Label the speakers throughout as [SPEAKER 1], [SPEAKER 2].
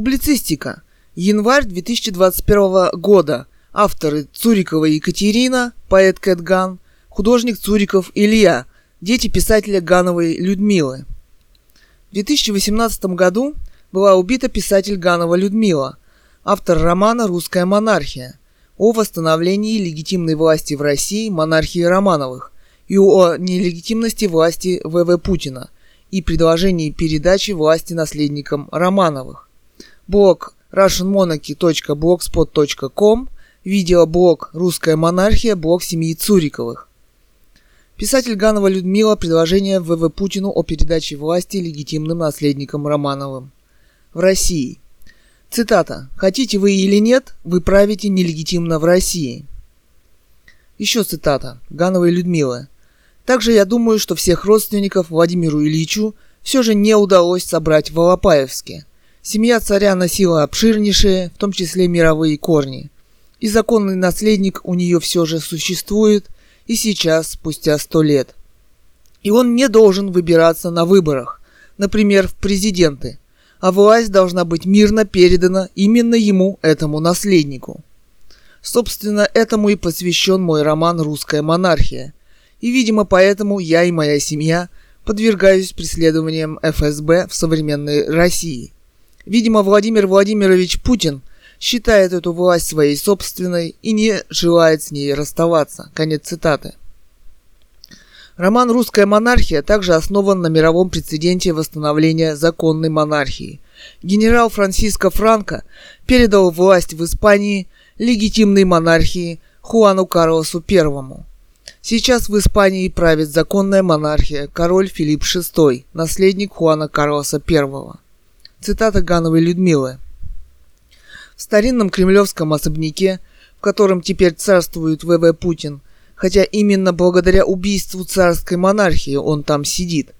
[SPEAKER 1] Публицистика. Январь 2021 года. Авторы Цурикова Екатерина, поэт Кэт Ган, художник Цуриков Илья, дети писателя Гановой Людмилы. В 2018 году была убита писатель Ганова Людмила, автор романа «Русская монархия» о восстановлении легитимной власти в России монархии Романовых и о нелегитимности власти ВВ Путина и предложении передачи власти наследникам Романовых. Блог russianmonarchy.blogspot.com Видеоблог «Русская монархия», блог семьи Цуриковых. Писатель Ганова Людмила предложение ВВ Путину о передаче власти легитимным наследникам Романовым. В России. Цитата. «Хотите вы или нет, вы правите нелегитимно в России». Еще цитата. Гановой Людмилы. Также я думаю, что всех родственников Владимиру Ильичу все же не удалось собрать в Алапаевске. Семья царя носила обширнейшие, в том числе мировые корни. И законный наследник у нее все же существует – и сейчас, спустя сто лет. И он не должен выбираться на выборах, например, в президенты, а власть должна быть мирно передана именно ему, этому наследнику. Собственно, этому и посвящен мой роман «Русская монархия». И, видимо, поэтому я и моя семья подвергаюсь преследованиям ФСБ в современной России. Видимо, Владимир Владимирович Путин считает эту власть своей собственной и не желает с ней расставаться. Конец цитаты. Роман «Русская монархия» также основан на мировом прецеденте восстановления законной монархии. Генерал Франсиско Франко передал власть в Испании легитимной монархии Хуану Карлосу I. Сейчас в Испании правит законная монархия, король Филипп VI, наследник Хуана Карлоса I. Цитата Гановой Людмилы – в старинном кремлевском особняке, в котором теперь царствует ВВ Путин, хотя именно благодаря убийству царской монархии он там сидит.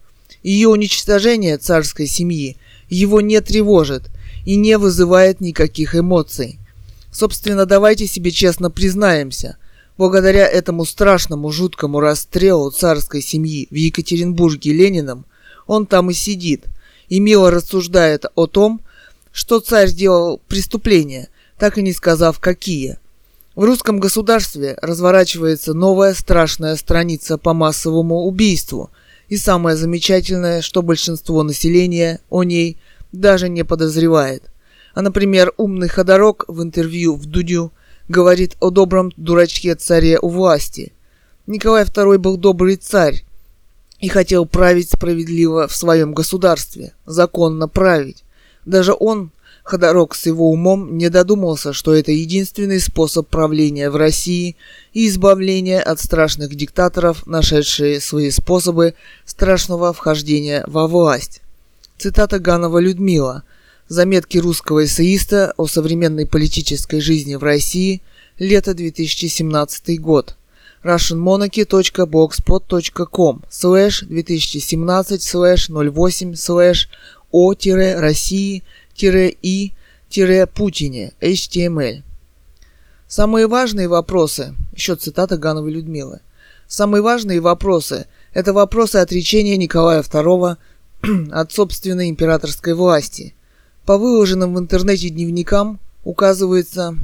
[SPEAKER 1] Ее уничтожение царской семьи его не тревожит и не вызывает никаких эмоций. Собственно, давайте себе честно признаемся, благодаря этому страшному жуткому расстрелу царской семьи в Екатеринбурге Лениным, он там и сидит, и мило рассуждает о том, что царь сделал преступления, так и не сказав какие. В русском государстве разворачивается новая страшная страница по массовому убийству, и самое замечательное, что большинство населения о ней даже не подозревает. А, например, умный ходорок в интервью в Дудю говорит о добром дурачке царе у власти. Николай II был добрый царь и хотел править справедливо в своем государстве, законно править. Даже он, Ходорок с его умом, не додумался, что это единственный способ правления в России и избавления от страшных диктаторов, нашедшие свои способы страшного вхождения во власть. Цитата Ганова Людмила. Заметки русского эссеиста о современной политической жизни в России. Лето 2017 год. russianmonarchy.blogspot.com слэш 2017 слэш 08 слэш о-России-И-Путине HTML. Самые важные вопросы, еще цитата Гановой Людмилы, самые важные вопросы – это вопросы отречения Николая II от собственной императорской власти. По выложенным в интернете дневникам указывается,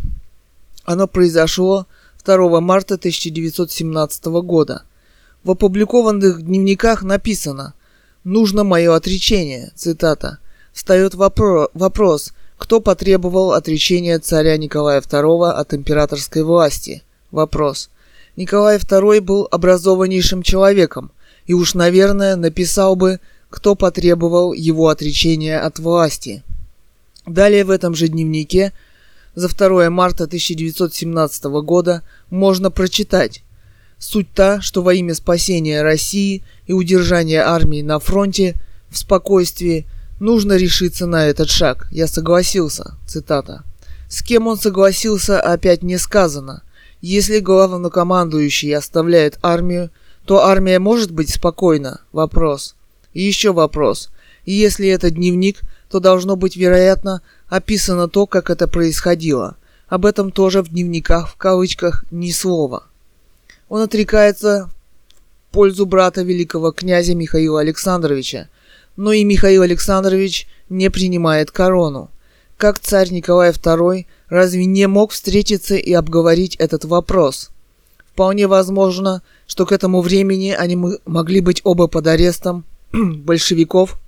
[SPEAKER 1] оно произошло 2 марта 1917 года. В опубликованных дневниках написано – нужно мое отречение, цитата, встает вопро- вопрос, кто потребовал отречения царя Николая II от императорской власти? Вопрос. Николай II был образованнейшим человеком, и уж, наверное, написал бы, кто потребовал его отречения от власти. Далее в этом же дневнике за 2 марта 1917 года можно прочитать Суть та, что во имя спасения России и удержания армии на фронте в спокойствии нужно решиться на этот шаг. Я согласился. Цитата. С кем он согласился, опять не сказано. Если главнокомандующий оставляет армию, то армия может быть спокойна? Вопрос. И еще вопрос. И если это дневник, то должно быть, вероятно, описано то, как это происходило. Об этом тоже в дневниках в кавычках ни слова. Он отрекается в пользу брата великого князя Михаила Александровича, но и Михаил Александрович не принимает корону. как царь Николай II разве не мог встретиться и обговорить этот вопрос? Вполне возможно, что к этому времени они могли быть оба под арестом большевиков,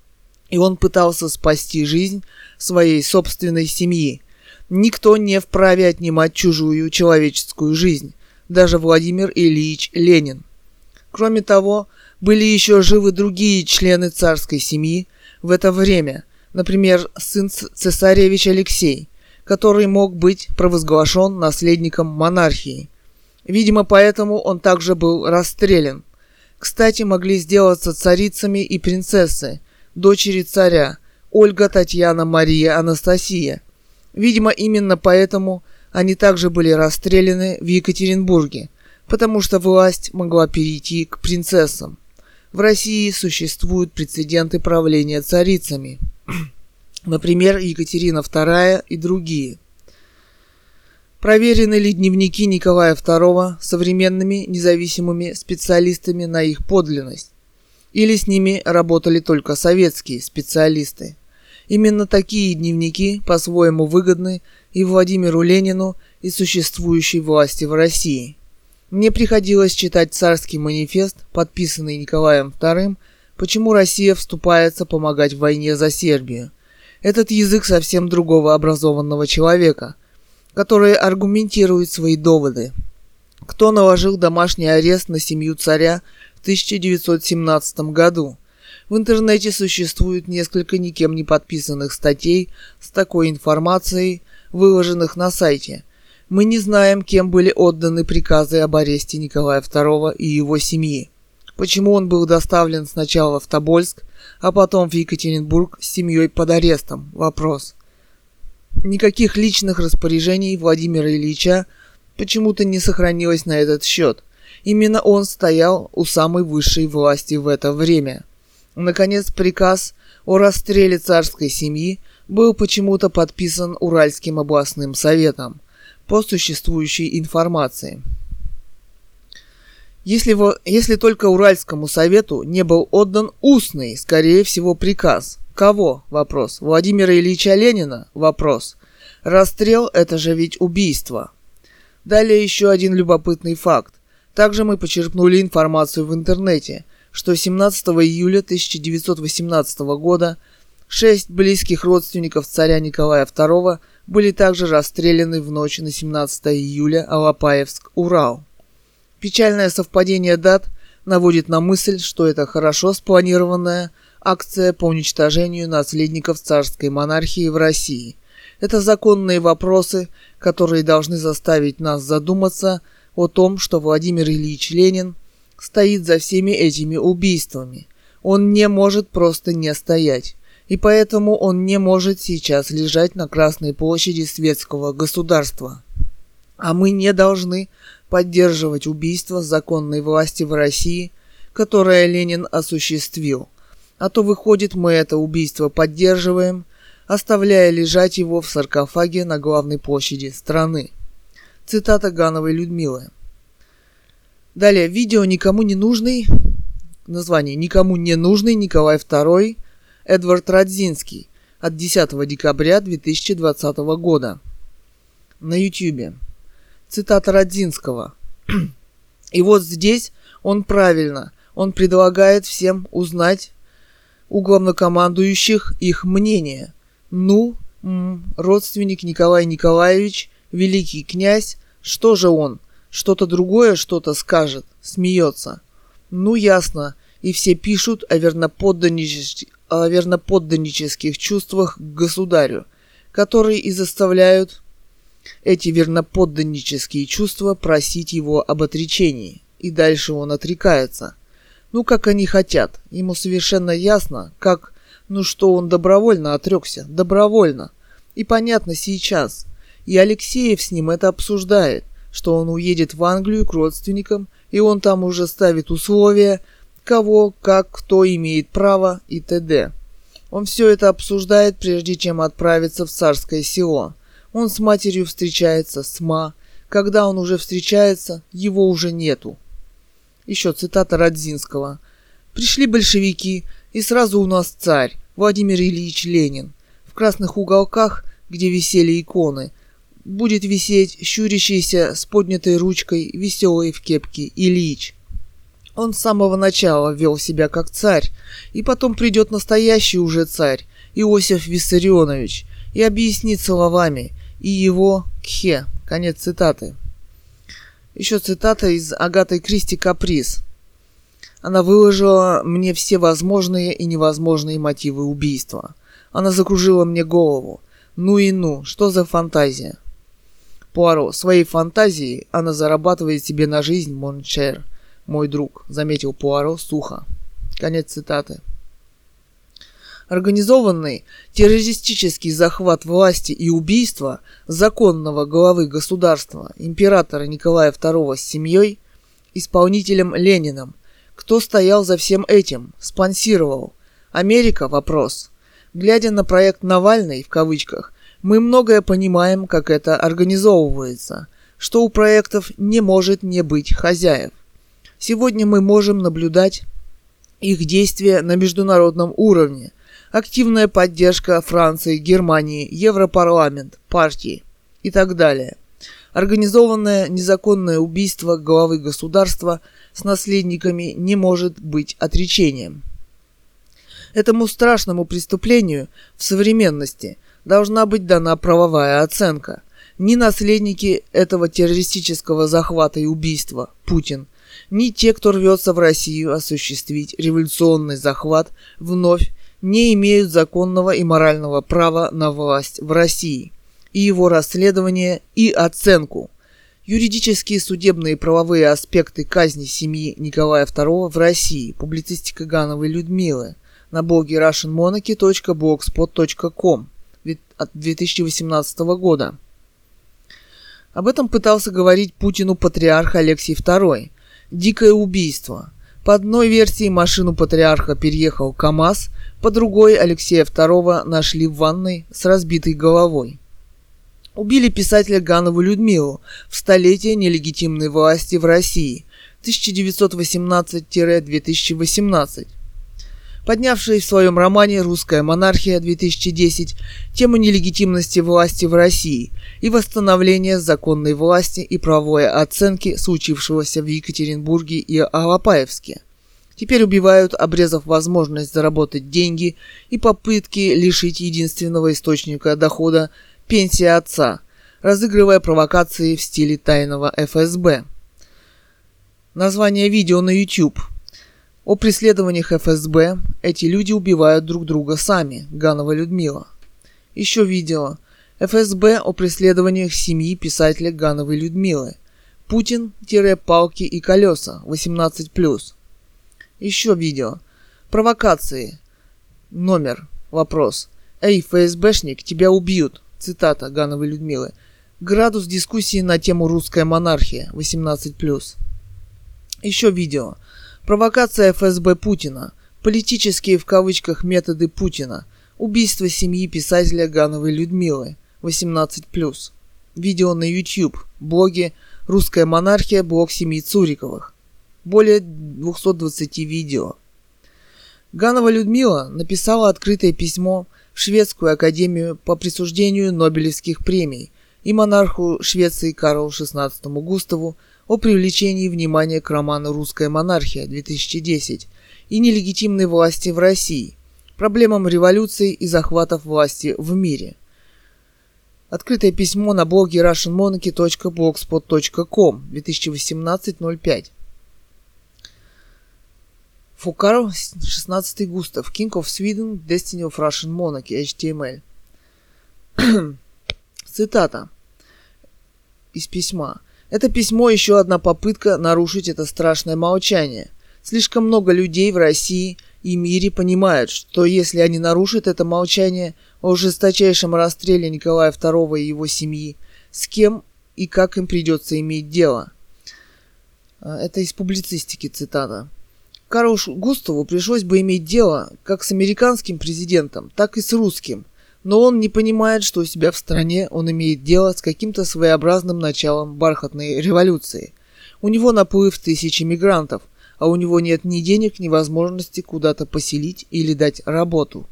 [SPEAKER 1] и он пытался спасти жизнь своей собственной семьи. Никто не вправе отнимать чужую человеческую жизнь, даже Владимир Ильич Ленин. Кроме того, были еще живы другие члены царской семьи в это время, например, сын цесаревич Алексей, который мог быть провозглашен наследником монархии. Видимо, поэтому он также был расстрелян. Кстати, могли сделаться царицами и принцессы, дочери царя, Ольга, Татьяна, Мария, Анастасия. Видимо, именно поэтому они также были расстреляны в Екатеринбурге, потому что власть могла перейти к принцессам. В России существуют прецеденты правления царицами. Например, Екатерина II и другие. Проверены ли дневники Николая II современными независимыми специалистами на их подлинность? Или с ними работали только советские специалисты? Именно такие дневники по-своему выгодны и Владимиру Ленину, и существующей власти в России. Мне приходилось читать царский манифест, подписанный Николаем II, почему Россия вступается помогать в войне за Сербию. Этот язык совсем другого образованного человека, который аргументирует свои доводы. Кто наложил домашний арест на семью царя в 1917 году – в интернете существует несколько никем не подписанных статей с такой информацией, выложенных на сайте. Мы не знаем, кем были отданы приказы об аресте Николая II и его семьи. Почему он был доставлен сначала в Тобольск, а потом в Екатеринбург с семьей под арестом? Вопрос. Никаких личных распоряжений Владимира Ильича почему-то не сохранилось на этот счет. Именно он стоял у самой высшей власти в это время. Наконец, приказ о расстреле царской семьи был почему-то подписан Уральским областным советом по существующей информации. Если, во, если только Уральскому совету не был отдан устный, скорее всего, приказ. Кого? Вопрос. Владимира Ильича Ленина? Вопрос. Расстрел – это же ведь убийство. Далее еще один любопытный факт. Также мы почерпнули информацию в интернете – что 17 июля 1918 года шесть близких родственников царя Николая II были также расстреляны в ночь на 17 июля Алапаевск, Урал. Печальное совпадение дат наводит на мысль, что это хорошо спланированная акция по уничтожению наследников царской монархии в России. Это законные вопросы, которые должны заставить нас задуматься о том, что Владимир Ильич Ленин – стоит за всеми этими убийствами. Он не может просто не стоять. И поэтому он не может сейчас лежать на Красной площади светского государства. А мы не должны поддерживать убийство законной власти в России, которое Ленин осуществил. А то выходит, мы это убийство поддерживаем, оставляя лежать его в саркофаге на главной площади страны. Цитата Гановой Людмилы. Далее, видео никому не нужный. Название «Никому не нужный Николай II» Эдвард Радзинский от 10 декабря 2020 года. На YouTube. Цитата Радзинского. И вот здесь он правильно, он предлагает всем узнать у главнокомандующих их мнение. Ну, родственник Николай Николаевич, великий князь, что же он – что-то другое что-то скажет, смеется. Ну ясно, и все пишут о, верноподданнич... о верноподданнических чувствах к государю, которые и заставляют эти верноподданнические чувства просить его об отречении. И дальше он отрекается. Ну, как они хотят. Ему совершенно ясно, как... Ну что, он добровольно отрекся. Добровольно. И понятно сейчас. И Алексеев с ним это обсуждает что он уедет в Англию к родственникам, и он там уже ставит условия, кого, как, кто имеет право и т.д. Он все это обсуждает, прежде чем отправиться в царское село. Он с матерью встречается, с ма. Когда он уже встречается, его уже нету. Еще цитата Радзинского. «Пришли большевики, и сразу у нас царь, Владимир Ильич Ленин. В красных уголках где висели иконы, будет висеть щурящийся с поднятой ручкой, веселый в кепке Ильич. Он с самого начала вел себя как царь, и потом придет настоящий уже царь, Иосиф Виссарионович, и объяснит словами, и его кхе. Конец цитаты. Еще цитата из Агаты Кристи «Каприз». Она выложила мне все возможные и невозможные мотивы убийства. Она закружила мне голову. Ну и ну, что за фантазия? Пуаро, своей фантазией она зарабатывает себе на жизнь, Мончер, мой друг, заметил Пуаро сухо. Конец цитаты. Организованный террористический захват власти и убийство законного главы государства императора Николая II с семьей, исполнителем Лениным, кто стоял за всем этим, спонсировал. Америка – вопрос. Глядя на проект «Навальный» в кавычках, мы многое понимаем, как это организовывается, что у проектов не может не быть хозяев. Сегодня мы можем наблюдать их действия на международном уровне, активная поддержка Франции, Германии, Европарламент, партии и так далее. Организованное незаконное убийство главы государства с наследниками не может быть отречением. Этому страшному преступлению в современности должна быть дана правовая оценка. Ни наследники этого террористического захвата и убийства, Путин, ни те, кто рвется в Россию осуществить революционный захват, вновь не имеют законного и морального права на власть в России и его расследование и оценку. Юридические, судебные и правовые аспекты казни семьи Николая II в России. Публицистика Гановой Людмилы на блоге russianmonarchy.blogspot.com от 2018 года. Об этом пытался говорить Путину патриарх Алексей II. Дикое убийство – по одной версии машину патриарха переехал КАМАЗ, по другой Алексея II нашли в ванной с разбитой головой. Убили писателя Ганову Людмилу в столетие нелегитимной власти в России 1918-2018 поднявший в своем романе «Русская монархия-2010» тему нелегитимности власти в России и восстановления законной власти и правовой оценки случившегося в Екатеринбурге и Алапаевске. Теперь убивают, обрезав возможность заработать деньги и попытки лишить единственного источника дохода – пенсии отца, разыгрывая провокации в стиле тайного ФСБ. Название видео на YouTube – о преследованиях ФСБ эти люди убивают друг друга сами, Ганова Людмила. Еще видео. ФСБ о преследованиях семьи писателя Гановой Людмилы. Путин-палки и колеса, 18+. Еще видео. Провокации. Номер. Вопрос. Эй, ФСБшник, тебя убьют. Цитата Гановой Людмилы. Градус дискуссии на тему «Русская монархия» 18+. Еще видео. Провокация ФСБ Путина. Политические в кавычках методы Путина. Убийство семьи писателя Гановой Людмилы. 18+. Видео на YouTube. Блоги «Русская монархия. Блог семьи Цуриковых». Более 220 видео. Ганова Людмила написала открытое письмо в Шведскую академию по присуждению Нобелевских премий и монарху Швеции Карлу XVI Густаву о привлечении внимания к роману «Русская монархия-2010» и нелегитимной власти в России, проблемам революции и захватов власти в мире. Открытое письмо на блоге russianmonarchy.blogspot.com 2018-05 Фукаров, 16 Густав, King of Sweden, Destiny of Russian Monarchy, HTML. Цитата из письма. Это письмо еще одна попытка нарушить это страшное молчание. Слишком много людей в России и мире понимают, что если они нарушат это молчание о жесточайшем расстреле Николая II и его семьи, с кем и как им придется иметь дело. А, это из публицистики цитата. Карлу Густаву пришлось бы иметь дело как с американским президентом, так и с русским – но он не понимает, что у себя в стране он имеет дело с каким-то своеобразным началом бархатной революции. У него наплыв тысячи мигрантов, а у него нет ни денег, ни возможности куда-то поселить или дать работу.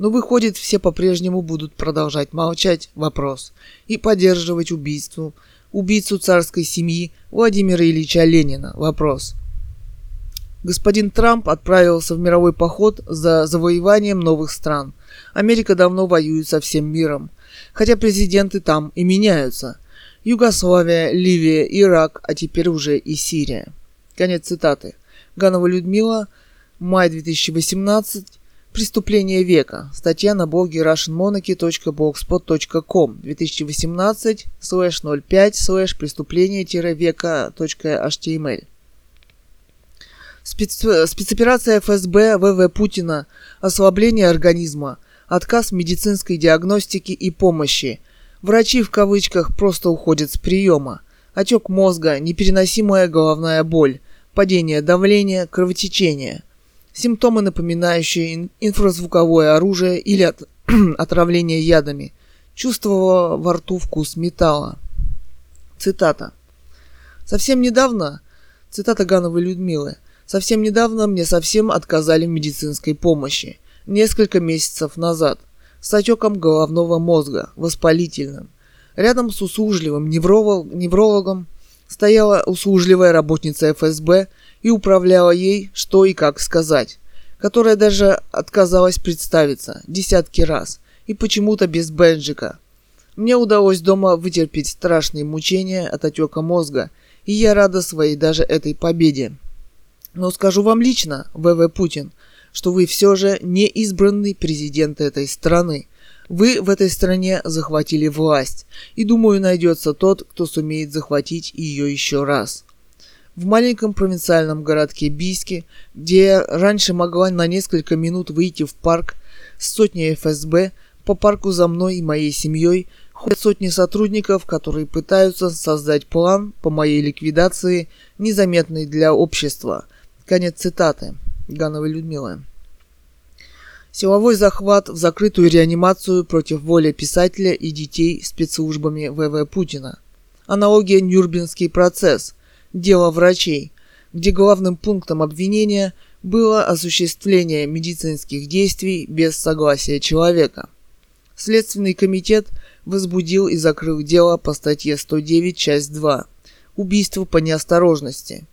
[SPEAKER 1] Но выходит, все по-прежнему будут продолжать молчать вопрос и поддерживать убийству, убийцу царской семьи Владимира Ильича Ленина вопрос. Господин Трамп отправился в мировой поход за завоеванием новых стран. Америка давно воюет со всем миром, хотя президенты там и меняются. Югославия, Ливия, Ирак, а теперь уже и Сирия. Конец цитаты. Ганова Людмила, май 2018, Преступление века. Статья на блоге russianmonarchy.blogspot.com 2018 05 слэш преступление-века.html Спецоперация ФСБ ВВ Путина. Ослабление организма. Отказ медицинской диагностики и помощи. Врачи в кавычках просто уходят с приема. Отек мозга, непереносимая головная боль, падение давления, кровотечение – симптомы, напоминающие инфразвуковое оружие или от, отравление ядами. Чувствовала во рту вкус металла. Цитата. Совсем недавно, цитата Гановой Людмилы, совсем недавно мне совсем отказали в медицинской помощи. Несколько месяцев назад. С отеком головного мозга, воспалительным. Рядом с услужливым неврологом стояла услужливая работница ФСБ и управляла ей, что и как сказать, которая даже отказалась представиться десятки раз, и почему-то без бенджика. Мне удалось дома вытерпеть страшные мучения от отека мозга, и я рада своей даже этой победе. Но скажу вам лично, ВВ Путин, что вы все же не избранный президент этой страны. Вы в этой стране захватили власть, и думаю найдется тот, кто сумеет захватить ее еще раз в маленьком провинциальном городке Бийске, где раньше могла на несколько минут выйти в парк с сотней ФСБ, по парку за мной и моей семьей ходят сотни сотрудников, которые пытаются создать план по моей ликвидации, незаметный для общества. Конец цитаты. Гановой Людмилы. Силовой захват в закрытую реанимацию против воли писателя и детей спецслужбами ВВ Путина. Аналогия Нюрнбергский процесс – дело врачей, где главным пунктом обвинения было осуществление медицинских действий без согласия человека. Следственный комитет возбудил и закрыл дело по статье 109, часть 2 «Убийство по неосторожности».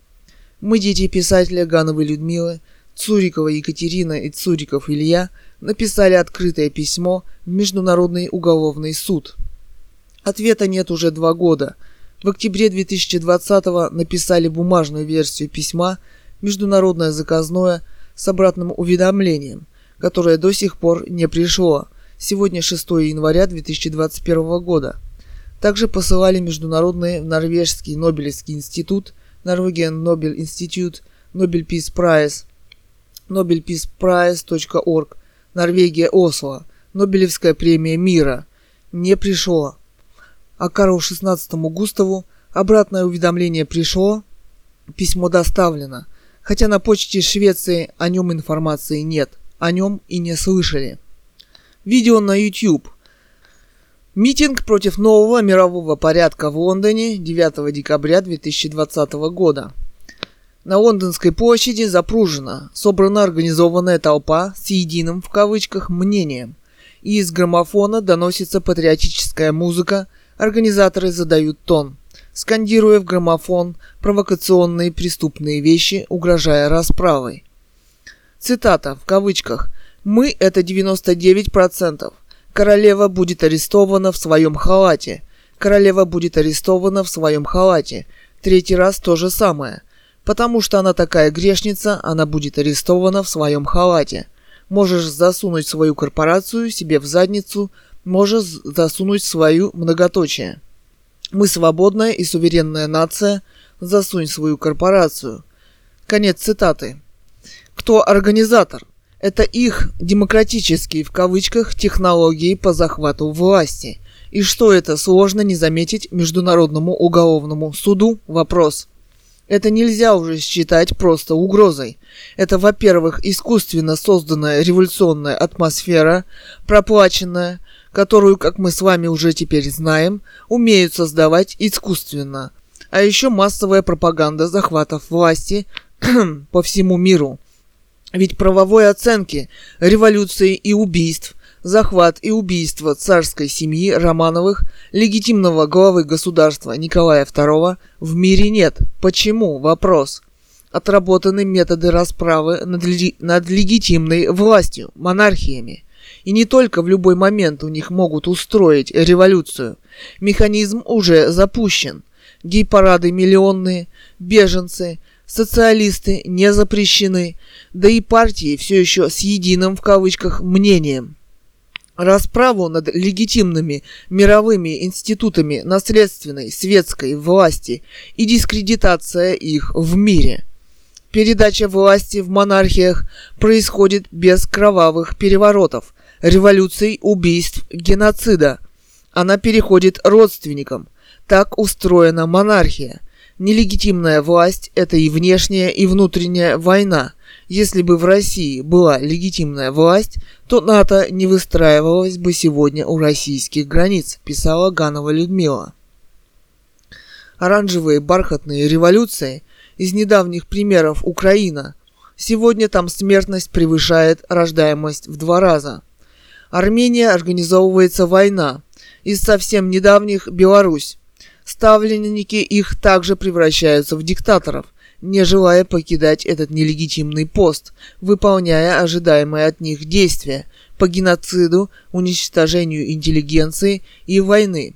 [SPEAKER 1] Мы, дети писателя Гановой Людмилы, Цурикова Екатерина и Цуриков Илья, написали открытое письмо в Международный уголовный суд. Ответа нет уже два года – в октябре 2020 написали бумажную версию письма «Международное заказное» с обратным уведомлением, которое до сих пор не пришло. Сегодня 6 января 2021 года. Также посылали международный норвежский Нобелевский институт, Norwegian Nobel Institute, Nobel Peace Prize, nobelpeaceprize.org, Норвегия Осло, Нобелевская премия мира. Не пришло а Карлу XVI Густаву обратное уведомление пришло, письмо доставлено, хотя на почте Швеции о нем информации нет, о нем и не слышали. Видео на YouTube. Митинг против нового мирового порядка в Лондоне 9 декабря 2020 года. На Лондонской площади запружена, собрана организованная толпа с единым в кавычках мнением, и из граммофона доносится патриотическая музыка – Организаторы задают тон, скандируя в граммофон провокационные преступные вещи, угрожая расправой. Цитата в кавычках «Мы – это 99%. Королева будет арестована в своем халате. Королева будет арестована в своем халате. Третий раз то же самое. Потому что она такая грешница, она будет арестована в своем халате. Можешь засунуть свою корпорацию себе в задницу, может засунуть свою многоточие. Мы свободная и суверенная нация, засунь свою корпорацию. Конец цитаты. Кто организатор? Это их демократические в кавычках технологии по захвату власти. И что это сложно не заметить Международному уголовному суду? Вопрос. Это нельзя уже считать просто угрозой. Это, во-первых, искусственно созданная революционная атмосфера, проплаченная, которую, как мы с вами уже теперь знаем, умеют создавать искусственно. А еще массовая пропаганда захватов власти по всему миру. Ведь правовой оценки революции и убийств захват и убийство царской семьи Романовых, легитимного главы государства Николая II, в мире нет. Почему? Вопрос. Отработаны методы расправы над, ли, над легитимной властью, монархиями. И не только в любой момент у них могут устроить революцию. Механизм уже запущен. Гей-парады миллионные, беженцы, социалисты не запрещены, да и партии все еще с единым в кавычках мнением. Расправу над легитимными мировыми институтами наследственной светской власти и дискредитация их в мире. Передача власти в монархиях происходит без кровавых переворотов, революций, убийств, геноцида. Она переходит родственникам. Так устроена монархия. Нелегитимная власть – это и внешняя, и внутренняя война – если бы в России была легитимная власть, то НАТО не выстраивалось бы сегодня у российских границ, писала Ганова Людмила. Оранжевые бархатные революции из недавних примеров Украина. Сегодня там смертность превышает рождаемость в два раза. Армения организовывается война. Из совсем недавних Беларусь. Ставленники их также превращаются в диктаторов не желая покидать этот нелегитимный пост, выполняя ожидаемые от них действия по геноциду, уничтожению интеллигенции и войны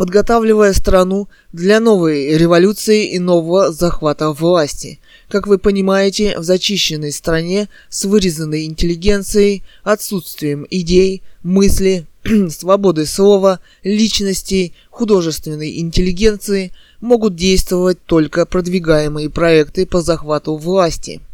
[SPEAKER 1] подготавливая страну для новой революции и нового захвата власти. Как вы понимаете, в зачищенной стране с вырезанной интеллигенцией, отсутствием идей, мысли, свободы слова, личностей, художественной интеллигенции могут действовать только продвигаемые проекты по захвату власти –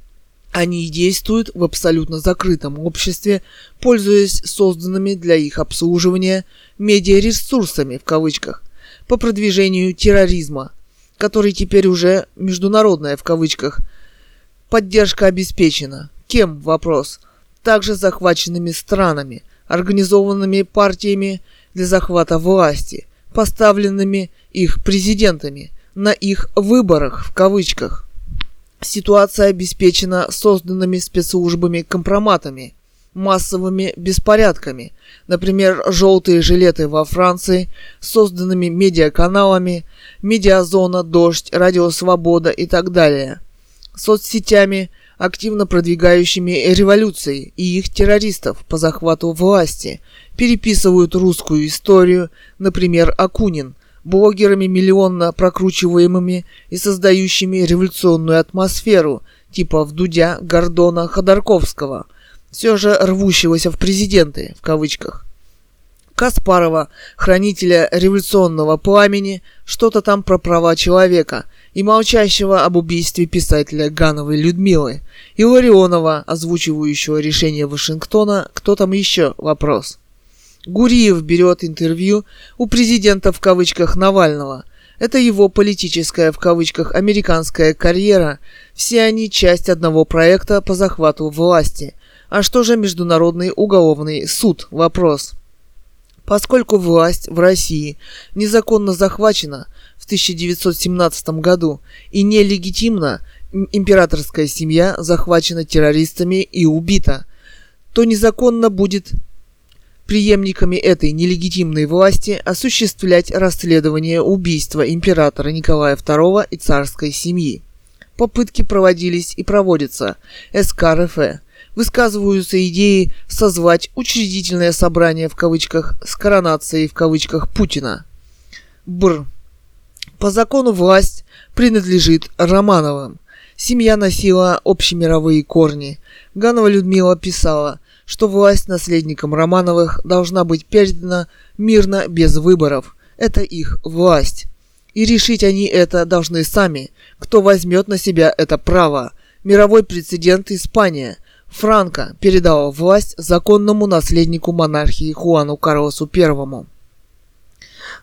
[SPEAKER 1] они действуют в абсолютно закрытом обществе, пользуясь созданными для их обслуживания медиаресурсами в кавычках по продвижению терроризма, который теперь уже международная в кавычках. Поддержка обеспечена. Кем? Вопрос. Также захваченными странами, организованными партиями для захвата власти, поставленными их президентами на их выборах в кавычках. Ситуация обеспечена созданными спецслужбами компроматами, массовыми беспорядками, например, желтые жилеты во Франции, созданными медиаканалами, медиазона, дождь, радио Свобода и так далее, соцсетями, активно продвигающими революции и их террористов по захвату власти, переписывают русскую историю, например, Акунин – блогерами миллионно прокручиваемыми и создающими революционную атмосферу, типа Вдудя, Гордона, Ходорковского, все же рвущегося в президенты, в кавычках. Каспарова, хранителя революционного пламени, что-то там про права человека, и молчащего об убийстве писателя Гановой Людмилы, и Ларионова, озвучивающего решение Вашингтона, кто там еще, вопрос. Гуриев берет интервью у президента в кавычках Навального. Это его политическая в кавычках американская карьера. Все они часть одного проекта по захвату власти. А что же Международный уголовный суд? Вопрос. Поскольку власть в России незаконно захвачена в 1917 году и нелегитимна, императорская семья захвачена террористами и убита, то незаконно будет преемниками этой нелегитимной власти осуществлять расследование убийства императора Николая II и царской семьи. Попытки проводились и проводятся. СКРФ. Высказываются идеи созвать учредительное собрание в кавычках с коронацией в кавычках Путина. Бр. По закону власть принадлежит Романовым. Семья носила общемировые корни. Ганова Людмила писала – что власть наследникам Романовых должна быть передана мирно без выборов. Это их власть. И решить они это должны сами. Кто возьмет на себя это право? Мировой прецедент Испания. Франко передала власть законному наследнику монархии Хуану Карлосу Первому.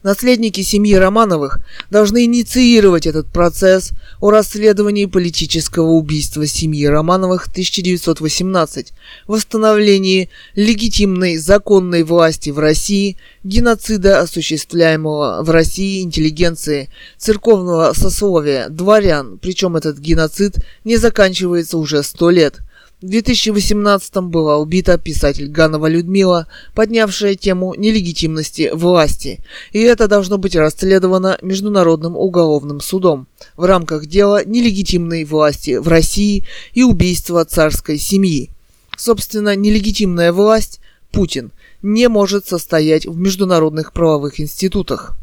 [SPEAKER 1] Наследники семьи Романовых должны инициировать этот процесс о расследовании политического убийства семьи Романовых 1918, восстановлении легитимной законной власти в России, геноцида, осуществляемого в России интеллигенции, церковного сословия, дворян, причем этот геноцид не заканчивается уже сто лет – В 2018 была убита писатель Ганова Людмила, поднявшая тему нелегитимности власти, и это должно быть расследовано Международным уголовным судом в рамках дела нелегитимной власти в России и убийства царской семьи. Собственно, нелегитимная власть, Путин, не может состоять в международных правовых институтах.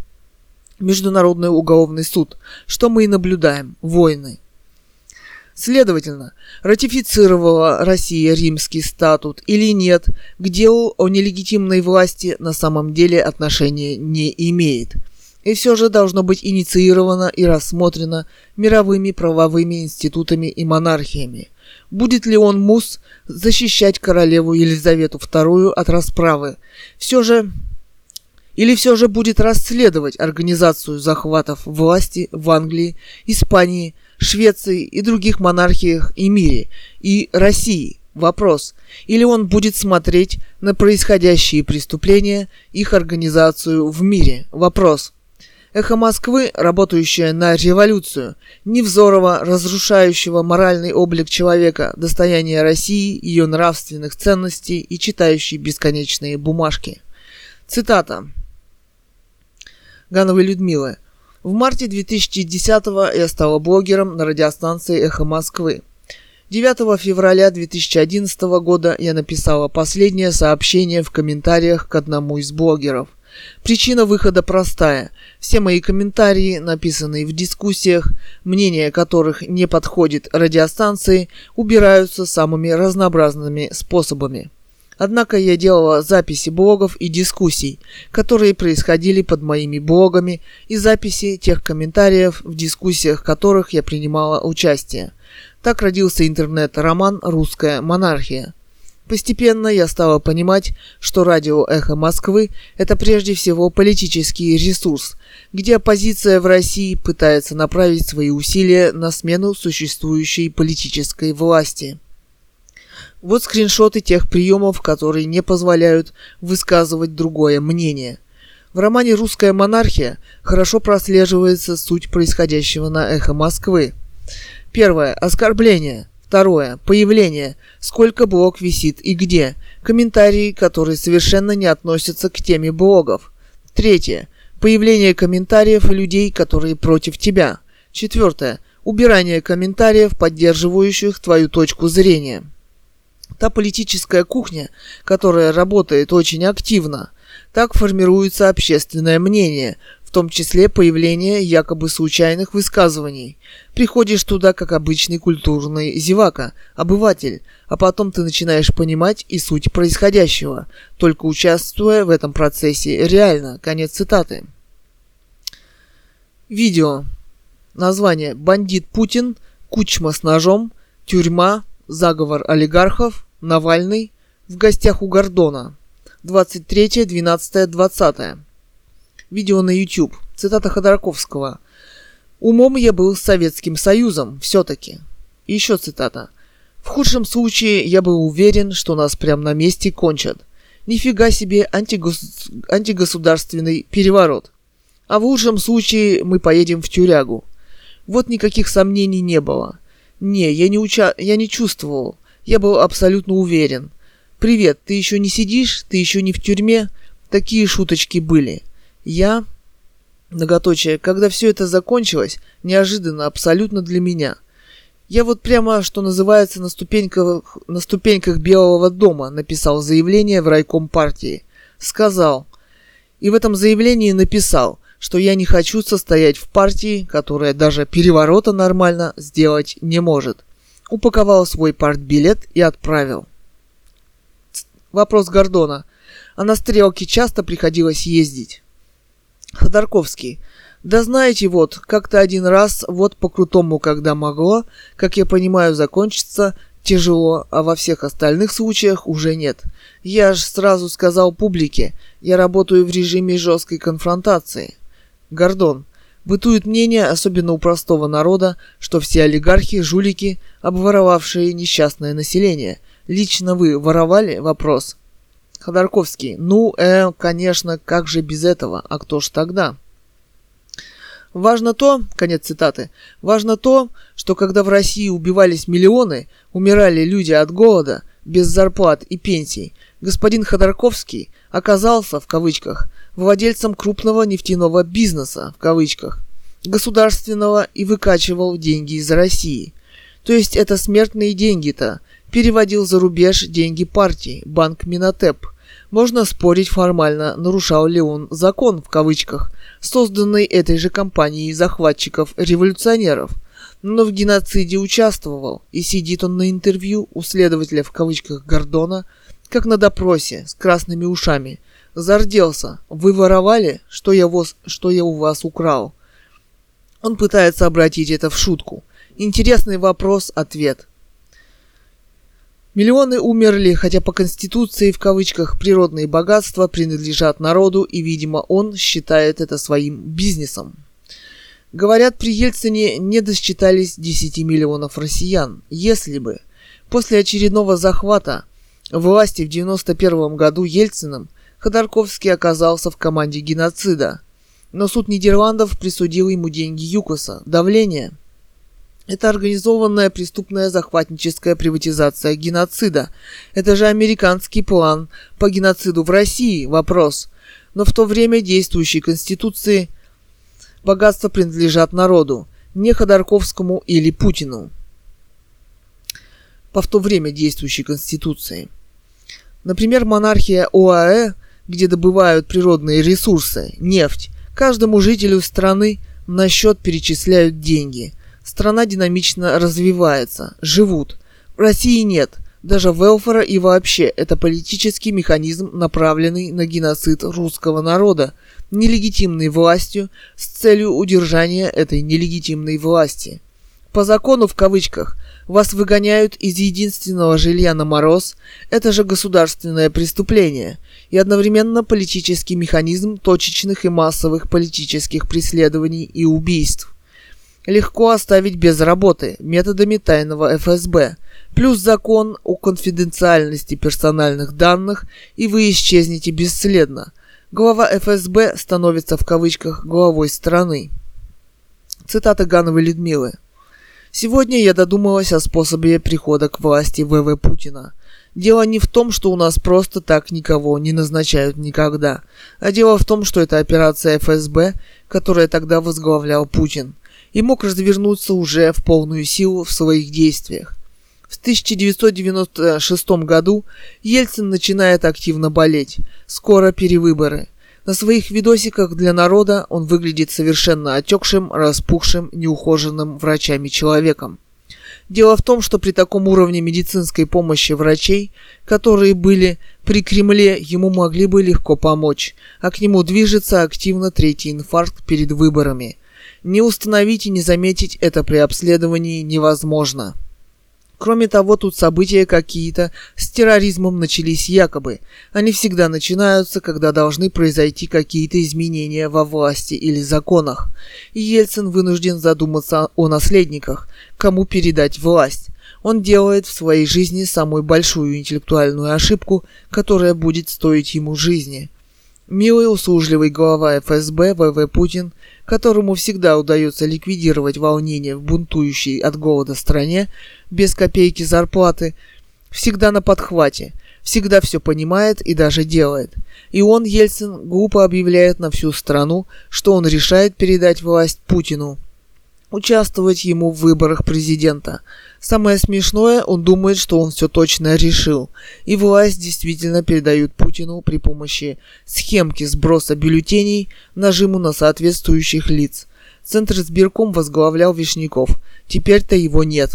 [SPEAKER 1] Международный уголовный суд, что мы и наблюдаем, войны. Следовательно, ратифицировала Россия римский статут или нет, к делу о нелегитимной власти на самом деле отношения не имеет. И все же должно быть инициировано и рассмотрено мировыми правовыми институтами и монархиями. Будет ли он мус защищать королеву Елизавету II от расправы? Все же или все же будет расследовать организацию захватов власти в Англии, Испании, Швеции и других монархиях и мире, и России. Вопрос. Или он будет смотреть на происходящие преступления, их организацию в мире? Вопрос. Эхо Москвы, работающее на революцию, невзорова, разрушающего моральный облик человека, достояние России, ее нравственных ценностей и читающий бесконечные бумажки. Цитата. Гановой Людмилы. В марте 2010 я стала блогером на радиостанции «Эхо Москвы». 9 февраля 2011 года я написала последнее сообщение в комментариях к одному из блогеров. Причина выхода простая. Все мои комментарии, написанные в дискуссиях, мнение которых не подходит радиостанции, убираются самыми разнообразными способами. Однако я делала записи блогов и дискуссий, которые происходили под моими блогами, и записи тех комментариев, в дискуссиях которых я принимала участие. Так родился интернет-роман «Русская монархия». Постепенно я стала понимать, что радио «Эхо Москвы» – это прежде всего политический ресурс, где оппозиция в России пытается направить свои усилия на смену существующей политической власти. Вот скриншоты тех приемов, которые не позволяют высказывать другое мнение. В романе «Русская монархия» хорошо прослеживается суть происходящего на «Эхо Москвы». Первое – оскорбление. Второе – появление. Сколько блог висит и где. Комментарии, которые совершенно не относятся к теме блогов. Третье – появление комментариев людей, которые против тебя. Четвертое – убирание комментариев, поддерживающих твою точку зрения. Та политическая кухня, которая работает очень активно, так формируется общественное мнение, в том числе появление якобы случайных высказываний. Приходишь туда как обычный культурный зевака, обыватель, а потом ты начинаешь понимать и суть происходящего, только участвуя в этом процессе реально. Конец цитаты. Видео. Название «Бандит Путин», «Кучма с ножом», «Тюрьма», «Заговор олигархов», Навальный в гостях у Гордона. 23, 12, 20. Видео на YouTube. Цитата Ходорковского. «Умом я был с Советским Союзом, все-таки». еще цитата. «В худшем случае я был уверен, что нас прямо на месте кончат. Нифига себе антигос... антигосударственный переворот. А в лучшем случае мы поедем в тюрягу. Вот никаких сомнений не было. Не, я не, уча... я не чувствовал, я был абсолютно уверен. «Привет, ты еще не сидишь? Ты еще не в тюрьме?» Такие шуточки были. Я... Многоточие. Когда все это закончилось, неожиданно, абсолютно для меня. Я вот прямо, что называется, на ступеньках, на ступеньках Белого дома написал заявление в райком партии. Сказал. И в этом заявлении написал, что я не хочу состоять в партии, которая даже переворота нормально сделать не может упаковал свой партбилет и отправил. Вопрос Гордона. А на стрелке часто приходилось ездить? Ходорковский. Да знаете, вот, как-то один раз, вот по-крутому, когда могло, как я понимаю, закончиться тяжело, а во всех остальных случаях уже нет. Я же сразу сказал публике, я работаю в режиме жесткой конфронтации. Гордон. Бытует мнение, особенно у простого народа, что все олигархи – жулики, обворовавшие несчастное население. Лично вы воровали? Вопрос. Ходорковский. Ну, э, конечно, как же без этого? А кто ж тогда? Важно то, конец цитаты, важно то, что когда в России убивались миллионы, умирали люди от голода, без зарплат и пенсий, господин Ходорковский оказался, в кавычках, владельцем крупного нефтяного бизнеса, в кавычках, государственного и выкачивал деньги из России. То есть это смертные деньги-то. Переводил за рубеж деньги партии, банк Минотеп. Можно спорить формально, нарушал ли он «закон» в кавычках, созданный этой же компанией захватчиков-революционеров. Но в геноциде участвовал, и сидит он на интервью у следователя в кавычках Гордона, как на допросе, с красными ушами. Зарделся. Вы воровали, что я, воз, что я у вас украл? Он пытается обратить это в шутку. Интересный вопрос-ответ. Миллионы умерли, хотя по Конституции в кавычках природные богатства принадлежат народу, и, видимо, он считает это своим бизнесом. Говорят, при Ельцине не досчитались 10 миллионов россиян. Если бы после очередного захвата власти в 91 году Ельциным Ходорковский оказался в команде геноцида – но суд Нидерландов присудил ему деньги ЮКОСа. Давление. Это организованная преступная захватническая приватизация геноцида. Это же американский план по геноциду в России. Вопрос. Но в то время действующей Конституции богатства принадлежат народу, не Ходорковскому или Путину. По в то время действующей Конституции. Например, монархия ОАЭ, где добывают природные ресурсы, нефть, Каждому жителю страны на счет перечисляют деньги. Страна динамично развивается, живут. В России нет. Даже велфора и вообще это политический механизм, направленный на геноцид русского народа, нелегитимной властью с целью удержания этой нелегитимной власти. По закону в кавычках вас выгоняют из единственного жилья на мороз, это же государственное преступление и одновременно политический механизм точечных и массовых политических преследований и убийств. Легко оставить без работы методами тайного ФСБ, плюс закон о конфиденциальности персональных данных, и вы исчезнете бесследно. Глава ФСБ становится в кавычках главой страны. Цитата Гановой Людмилы. Сегодня я додумалась о способе прихода к власти ВВ Путина. Дело не в том, что у нас просто так никого не назначают никогда, а дело в том, что это операция ФСБ, которая тогда возглавлял Путин, и мог развернуться уже в полную силу в своих действиях. В 1996 году Ельцин начинает активно болеть. Скоро перевыборы – на своих видосиках для народа он выглядит совершенно отекшим, распухшим, неухоженным врачами человеком. Дело в том, что при таком уровне медицинской помощи врачей, которые были при Кремле, ему могли бы легко помочь, а к нему движется активно третий инфаркт перед выборами. Не установить и не заметить это при обследовании невозможно. Кроме того, тут события какие-то с терроризмом начались якобы. Они всегда начинаются, когда должны произойти какие-то изменения во власти или законах. И Ельцин вынужден задуматься о наследниках, кому передать власть. Он делает в своей жизни самую большую интеллектуальную ошибку, которая будет стоить ему жизни – Милый услужливый глава ФСБ ВВ Путин, которому всегда удается ликвидировать волнение в бунтующей от голода стране без копейки зарплаты, всегда на подхвате, всегда все понимает и даже делает. И он, Ельцин, глупо объявляет на всю страну, что он решает передать власть Путину – участвовать ему в выборах президента. Самое смешное, он думает, что он все точно решил, и власть действительно передают Путину при помощи схемки сброса бюллетеней нажиму на соответствующих лиц. Центр сберком возглавлял Вишняков, теперь-то его нет.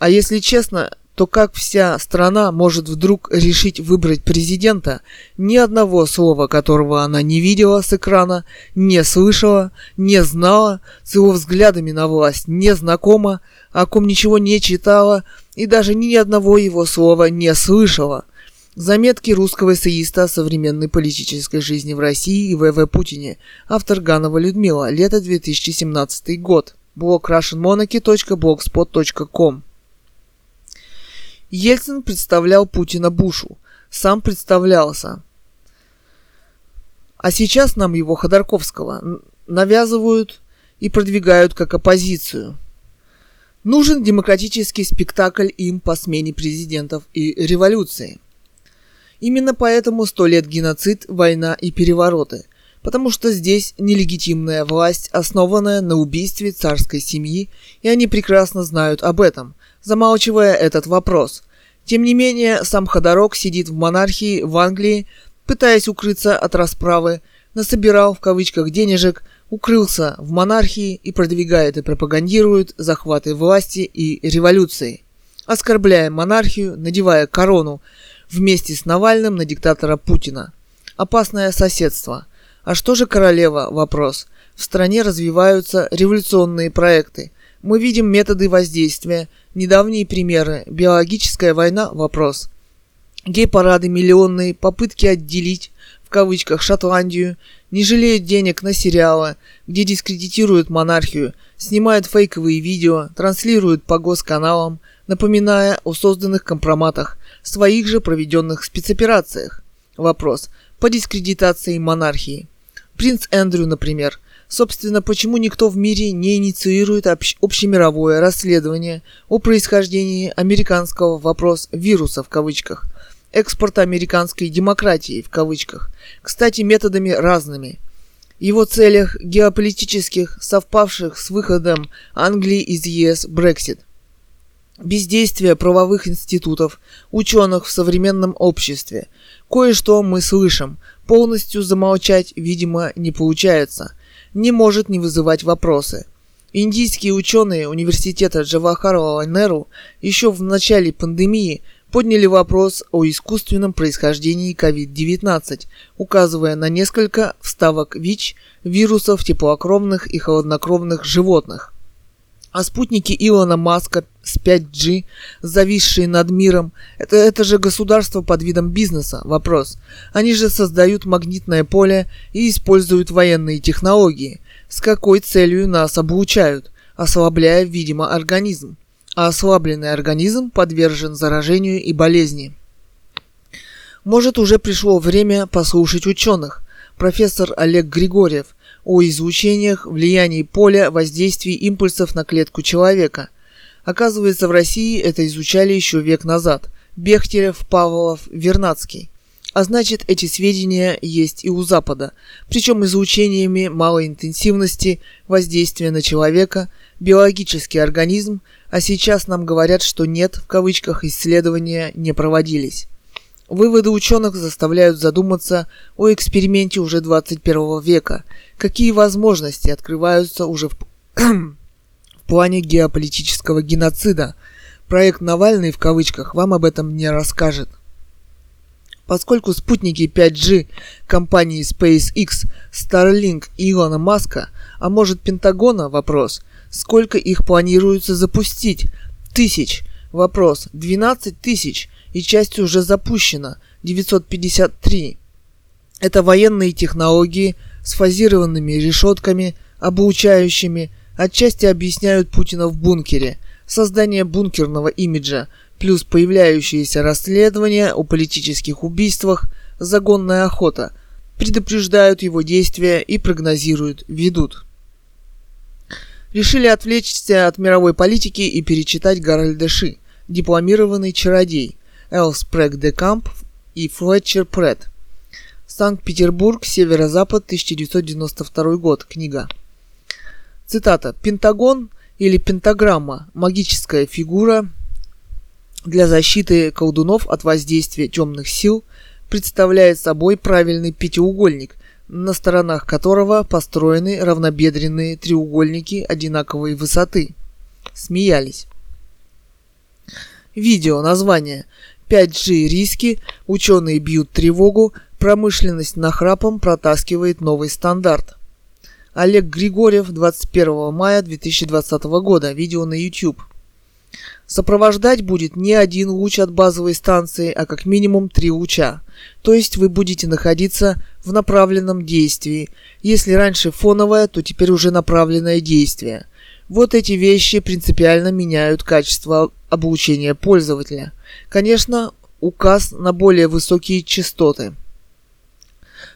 [SPEAKER 1] А если честно, то как вся страна может вдруг решить выбрать президента, ни одного слова которого она не видела с экрана, не слышала, не знала, с его взглядами на власть не знакома, о ком ничего не читала и даже ни одного его слова не слышала. Заметки русского эссеиста о современной политической жизни в России и В.В. Путине. Автор Ганова Людмила. Лето 2017 год. Блог russianmonarchy.blogspot.com Ельцин представлял Путина Бушу, сам представлялся. А сейчас нам его Ходорковского навязывают и продвигают как оппозицию. Нужен демократический спектакль им по смене президентов и революции. Именно поэтому сто лет геноцид, война и перевороты, потому что здесь нелегитимная власть, основанная на убийстве царской семьи, и они прекрасно знают об этом, замалчивая этот вопрос. Тем не менее, сам Ходорок сидит в монархии в Англии, пытаясь укрыться от расправы, насобирал в кавычках денежек, укрылся в монархии и продвигает и пропагандирует захваты власти и революции, оскорбляя монархию, надевая корону вместе с Навальным на диктатора Путина. Опасное соседство. А что же королева? Вопрос. В стране развиваются революционные проекты. Мы видим методы воздействия, недавние примеры, биологическая война – вопрос. Гей-парады миллионные, попытки отделить кавычках Шотландию, не жалеют денег на сериалы, где дискредитируют монархию, снимают фейковые видео, транслируют по госканалам, напоминая о созданных компроматах, своих же проведенных спецоперациях. Вопрос. По дискредитации монархии. Принц Эндрю, например. Собственно, почему никто в мире не инициирует общ- общемировое расследование о происхождении американского вопрос вируса в кавычках – экспорта американской демократии в кавычках, кстати, методами разными. Его целях геополитических, совпавших с выходом Англии из ЕС Брексит. Бездействие правовых институтов, ученых в современном обществе. Кое-что мы слышим, полностью замолчать, видимо, не получается. Не может не вызывать вопросы. Индийские ученые университета Джавахарлала Неру еще в начале пандемии подняли вопрос о искусственном происхождении COVID-19, указывая на несколько вставок ВИЧ вирусов теплокровных и холоднокровных животных. А спутники Илона Маска с 5G, зависшие над миром, это, это же государство под видом бизнеса, вопрос. Они же создают магнитное поле и используют военные технологии. С какой целью нас облучают, ослабляя, видимо, организм? а ослабленный организм подвержен заражению и болезни. Может, уже пришло время послушать ученых. Профессор Олег Григорьев о излучениях, влиянии поля, воздействии импульсов на клетку человека. Оказывается, в России это изучали еще век назад. Бехтерев, Павлов, Вернадский. А значит, эти сведения есть и у Запада, причем излучениями малой интенсивности воздействия на человека, биологический организм, а сейчас нам говорят, что нет, в кавычках, исследования не проводились. Выводы ученых заставляют задуматься о эксперименте уже 21 века. Какие возможности открываются уже в, в плане геополитического геноцида? Проект Навальный в кавычках вам об этом не расскажет. Поскольку спутники 5G компании SpaceX, Starlink и Илона Маска, а может Пентагона, вопрос – Сколько их планируется запустить? Тысяч. Вопрос. 12 тысяч. И часть уже запущена. 953. Это военные технологии с фазированными решетками, обучающими, отчасти объясняют Путина в бункере. Создание бункерного имиджа, плюс появляющиеся расследования о политических убийствах, загонная охота, предупреждают его действия и прогнозируют, ведут решили отвлечься от мировой политики и перечитать Гарольда Ши, дипломированный чародей, Элспрек де Камп и Флетчер Пред. Санкт-Петербург, Северо-Запад, 1992 год. Книга. Цитата. Пентагон или пентаграмма – магическая фигура для защиты колдунов от воздействия темных сил, представляет собой правильный пятиугольник, на сторонах которого построены равнобедренные треугольники одинаковой высоты. Смеялись. Видео название 5G риски, ученые бьют тревогу, промышленность нахрапом протаскивает новый стандарт. Олег Григорьев, 21 мая 2020 года, видео на YouTube. Сопровождать будет не один луч от базовой станции, а как минимум три луча. То есть вы будете находиться в направленном действии. Если раньше фоновое, то теперь уже направленное действие. Вот эти вещи принципиально меняют качество обучения пользователя. Конечно, указ на более высокие частоты.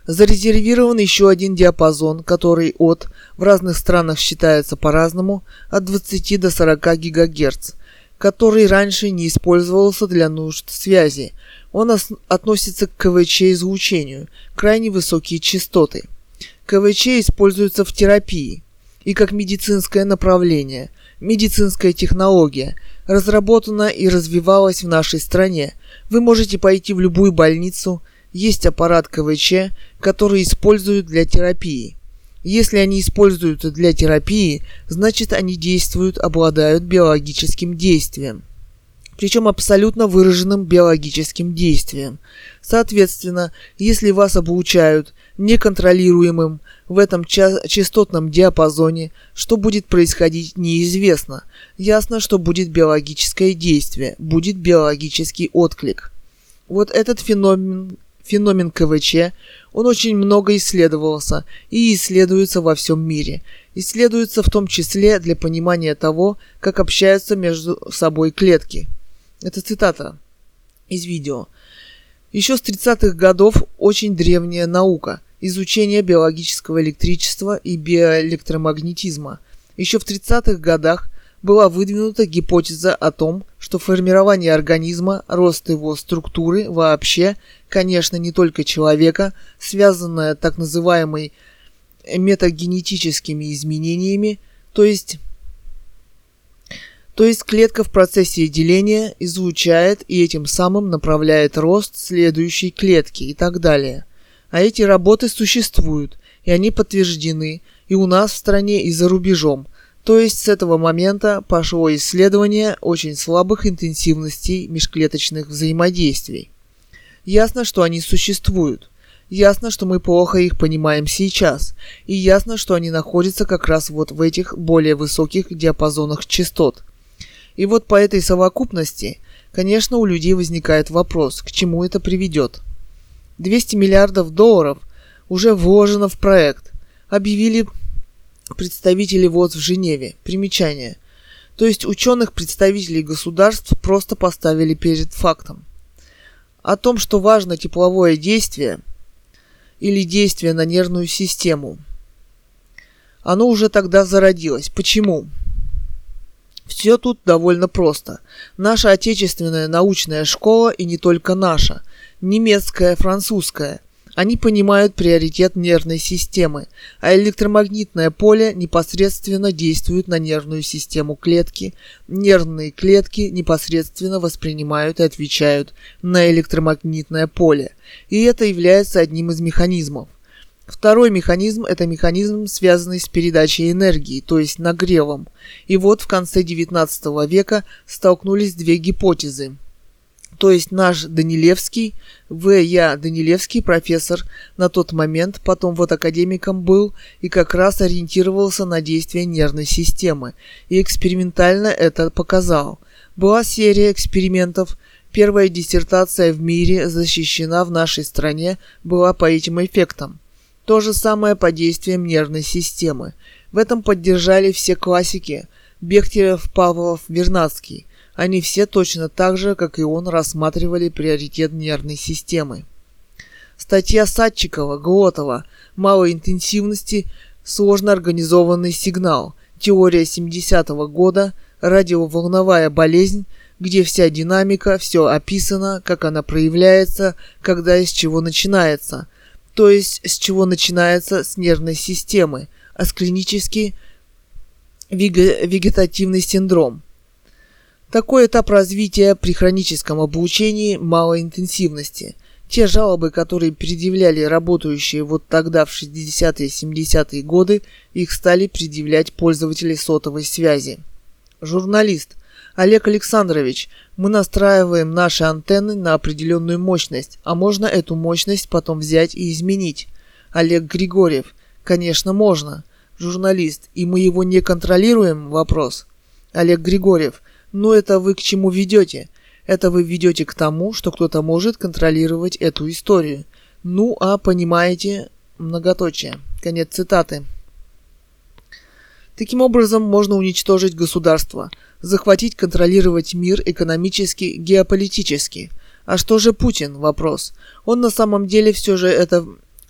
[SPEAKER 1] Зарезервирован еще один диапазон, который от, в разных странах считается по-разному, от 20 до 40 ГГц, который раньше не использовался для нужд связи. Он относится к КВЧ-излучению, крайне высокие частоты. КВЧ используется в терапии и как медицинское направление, медицинская технология, разработана и развивалась в нашей стране. Вы можете пойти в любую больницу, есть аппарат КВЧ, который используют для терапии. Если они используются для терапии, значит они действуют, обладают биологическим действием. Причем абсолютно выраженным биологическим действием. Соответственно, если вас обучают неконтролируемым в этом частотном диапазоне, что будет происходить неизвестно. Ясно, что будет биологическое действие, будет биологический отклик. Вот этот феномен, феномен КВЧ, он очень много исследовался и исследуется во всем мире. Исследуется в том числе для понимания того, как общаются между собой клетки. Это цитата из видео. Еще с 30-х годов очень древняя наука – изучения биологического электричества и биоэлектромагнетизма. Еще в 30-х годах была выдвинута гипотеза о том, что формирование организма, рост его структуры вообще, конечно, не только человека, связанное так называемой метагенетическими изменениями, то есть то есть клетка в процессе деления излучает и этим самым направляет рост следующей клетки и так далее – а эти работы существуют, и они подтверждены и у нас в стране, и за рубежом. То есть с этого момента пошло исследование очень слабых интенсивностей межклеточных взаимодействий. Ясно, что они существуют. Ясно, что мы плохо их понимаем сейчас. И ясно, что они находятся как раз вот в этих более высоких диапазонах частот. И вот по этой совокупности, конечно, у людей возникает вопрос, к чему это приведет. 200 миллиардов долларов уже вложено в проект, объявили представители ВОЗ в Женеве. Примечание. То есть ученых представителей государств просто поставили перед фактом. О том, что важно тепловое действие или действие на нервную систему. Оно уже тогда зародилось. Почему? Все тут довольно просто. Наша отечественная научная школа и не только наша – немецкая, французская. Они понимают приоритет нервной системы, а электромагнитное поле непосредственно действует на нервную систему клетки. Нервные клетки непосредственно воспринимают и отвечают на электромагнитное поле. И это является одним из механизмов. Второй механизм – это механизм, связанный с передачей энергии, то есть нагревом. И вот в конце XIX века столкнулись две гипотезы – то есть наш Данилевский, В. Я Данилевский, профессор, на тот момент, потом вот академиком был и как раз ориентировался на действие нервной системы, и экспериментально это показал. Была серия экспериментов, первая диссертация в мире защищена в нашей стране была по этим эффектам. То же самое по действиям нервной системы. В этом поддержали все классики – Бехтерев, Павлов, Вернадский – они все точно так же, как и он, рассматривали приоритет нервной системы. Статья Садчикова, Глотова «Малой интенсивности. Сложно организованный сигнал. Теория 70-го года. Радиоволновая болезнь», где вся динамика, все описано, как она проявляется, когда и с чего начинается. То есть, с чего начинается с нервной системы, а с клинический вегетативный синдром. Такой этап развития при хроническом обучении малой интенсивности. Те жалобы, которые предъявляли работающие вот тогда в 60-е 70-е годы, их стали предъявлять пользователи сотовой связи. Журналист. Олег Александрович, мы настраиваем наши антенны на определенную мощность, а можно эту мощность потом взять и изменить. Олег Григорьев. Конечно, можно. Журналист. И мы его не контролируем? Вопрос. Олег Григорьев. Но это вы к чему ведете? Это вы ведете к тому, что кто-то может контролировать эту историю. Ну, а понимаете, многоточие. Конец цитаты. Таким образом, можно уничтожить государство, захватить, контролировать мир экономически, геополитически. А что же Путин? Вопрос. Он на самом деле все же это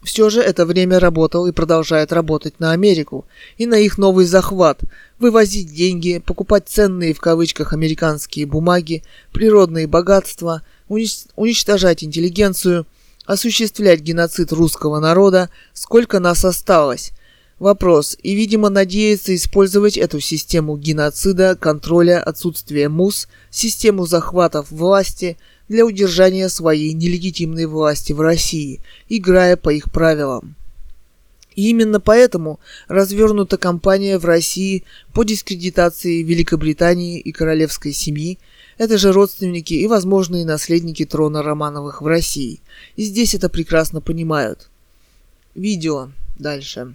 [SPEAKER 1] Все же это время работал и продолжает работать на Америку и на их новый захват, вывозить деньги, покупать ценные в кавычках американские бумаги, природные богатства, уничтожать интеллигенцию, осуществлять геноцид русского народа, сколько нас осталось. Вопрос. И, видимо, надеется использовать эту систему геноцида, контроля, отсутствия МУС, систему захватов власти – для удержания своей нелегитимной власти в России, играя по их правилам. И именно поэтому развернута кампания в России по дискредитации Великобритании и королевской семьи, это же родственники и возможные наследники трона Романовых в России. И здесь это прекрасно понимают. Видео. Дальше.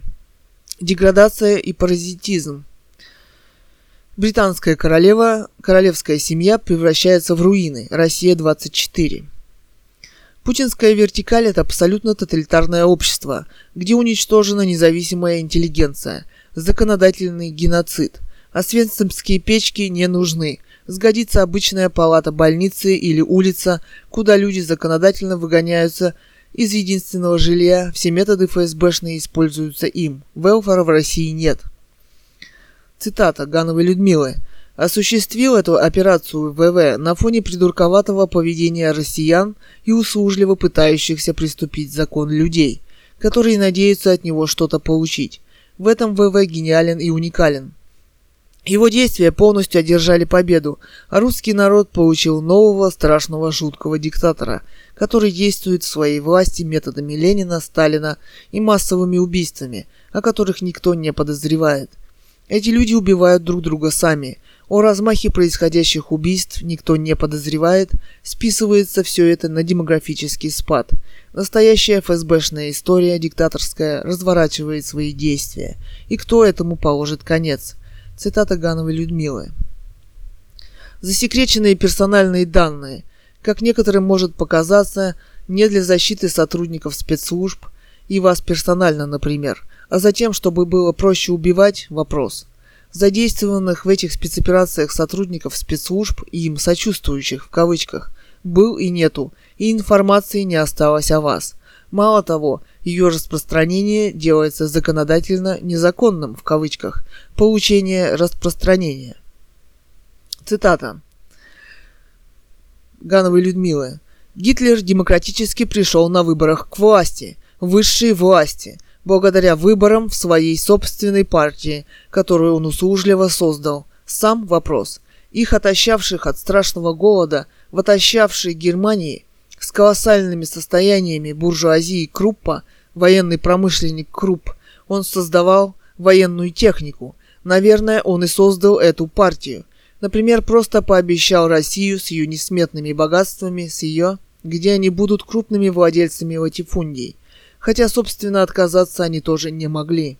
[SPEAKER 1] Деградация и паразитизм. Британская королева, королевская семья превращается в руины. Россия 24. Путинская вертикаль – это абсолютно тоталитарное общество, где уничтожена независимая интеллигенция, законодательный геноцид. Освенцимские печки не нужны. Сгодится обычная палата больницы или улица, куда люди законодательно выгоняются из единственного жилья, все методы ФСБшные используются им. Велфора в России нет – цитата Гановой Людмилы, осуществил эту операцию ВВ на фоне придурковатого поведения россиян и услужливо пытающихся приступить закон людей, которые надеются от него что-то получить. В этом ВВ гениален и уникален. Его действия полностью одержали победу, а русский народ получил нового страшного жуткого диктатора, который действует в своей власти методами Ленина, Сталина и массовыми убийствами, о которых никто не подозревает. Эти люди убивают друг друга сами. О размахе происходящих убийств никто не подозревает, списывается все это на демографический спад. Настоящая ФСБшная история диктаторская разворачивает свои действия. И кто этому положит конец? Цитата Гановой Людмилы. Засекреченные персональные данные. Как некоторым может показаться, не для защиты сотрудников спецслужб и вас персонально, например – а затем, чтобы было проще убивать, вопрос. Задействованных в этих спецоперациях сотрудников спецслужб и им сочувствующих в кавычках был и нету, и информации не осталось о вас. Мало того, ее распространение делается законодательно незаконным в кавычках. Получение распространения. Цитата. Гановой Людмилы. Гитлер демократически пришел на выборах к власти, высшей власти – благодаря выборам в своей собственной партии, которую он услужливо создал. Сам вопрос. Их отощавших от страшного голода, в отощавшей Германии, с колоссальными состояниями буржуазии Круппа, военный промышленник Крупп, он создавал военную технику. Наверное, он и создал эту партию. Например, просто пообещал Россию с ее несметными богатствами, с ее, где они будут крупными владельцами латифундий хотя, собственно, отказаться они тоже не могли.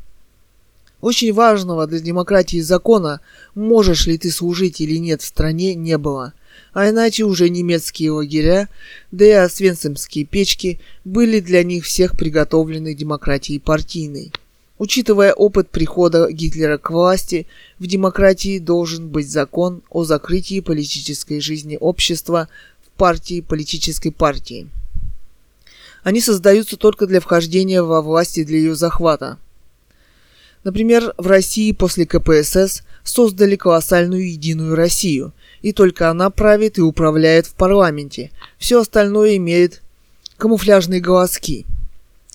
[SPEAKER 1] Очень важного для демократии закона, можешь ли ты служить или нет в стране, не было. А иначе уже немецкие лагеря, да и освенцимские печки были для них всех приготовлены демократией партийной. Учитывая опыт прихода Гитлера к власти, в демократии должен быть закон о закрытии политической жизни общества в партии политической партии. Они создаются только для вхождения во власть и для ее захвата. Например, в России после КПСС создали колоссальную единую Россию, и только она правит и управляет в парламенте. Все остальное имеет камуфляжные голоски.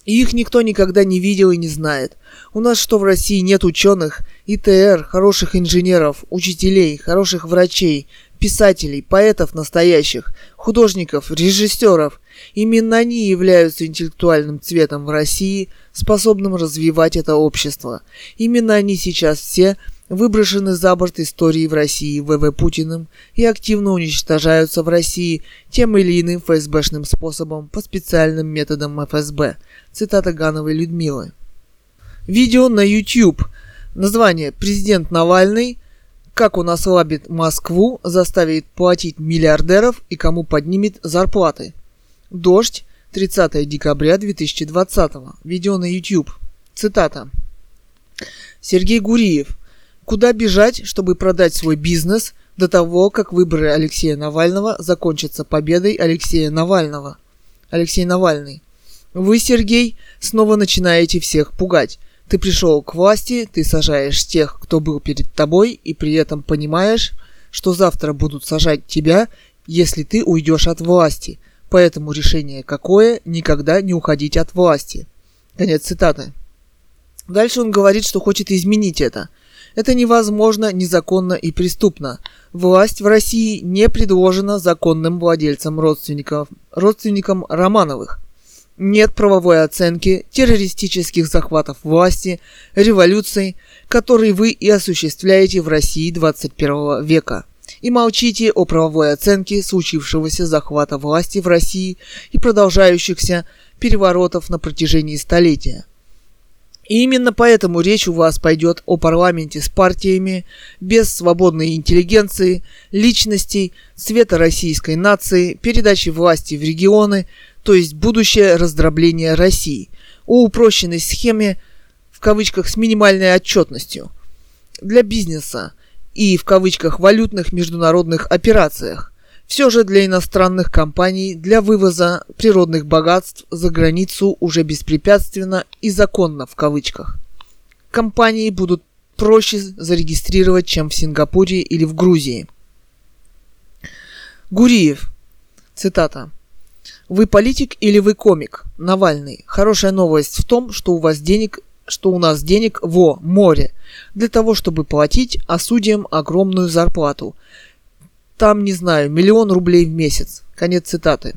[SPEAKER 1] И их никто никогда не видел и не знает. У нас что в России нет ученых, ИТР, хороших инженеров, учителей, хороших врачей, писателей, поэтов настоящих, художников, режиссеров. Именно они являются интеллектуальным цветом в России, способным развивать это общество. Именно они сейчас все выброшены за борт истории в России ВВ Путиным и активно уничтожаются в России тем или иным ФСБшным способом по специальным методам ФСБ. Цитата Гановой Людмилы. Видео на YouTube. Название «Президент Навальный» как он ослабит Москву, заставит платить миллиардеров и кому поднимет зарплаты. Дождь, 30 декабря 2020. Видео на YouTube. Цитата. Сергей Гуриев. Куда бежать, чтобы продать свой бизнес до того, как выборы Алексея Навального закончатся победой Алексея Навального? Алексей Навальный. Вы, Сергей, снова начинаете всех пугать. Ты пришел к власти, ты сажаешь тех, кто был перед тобой, и при этом понимаешь, что завтра будут сажать тебя, если ты уйдешь от власти. Поэтому решение какое – никогда не уходить от власти. Конец цитаты. Дальше он говорит, что хочет изменить это. Это невозможно, незаконно и преступно. Власть в России не предложена законным владельцам родственников, родственникам Романовых. Нет правовой оценки террористических захватов власти, революций, которые вы и осуществляете в России 21 века. И молчите о правовой оценке случившегося захвата власти в России и продолжающихся переворотов на протяжении столетия. И именно поэтому речь у вас пойдет о парламенте с партиями, без свободной интеллигенции, личностей, цвета российской нации, передачи власти в регионы, то есть будущее раздробление России, о упрощенной схеме, в кавычках, с минимальной отчетностью для бизнеса и в кавычках валютных международных операциях, все же для иностранных компаний для вывоза природных богатств за границу уже беспрепятственно и законно в кавычках. Компании будут проще зарегистрировать, чем в Сингапуре или в Грузии. Гуриев. Цитата. Вы политик или вы комик? Навальный. Хорошая новость в том, что у вас денег что у нас денег во море для того, чтобы платить судьям огромную зарплату. Там, не знаю, миллион рублей в месяц. Конец цитаты.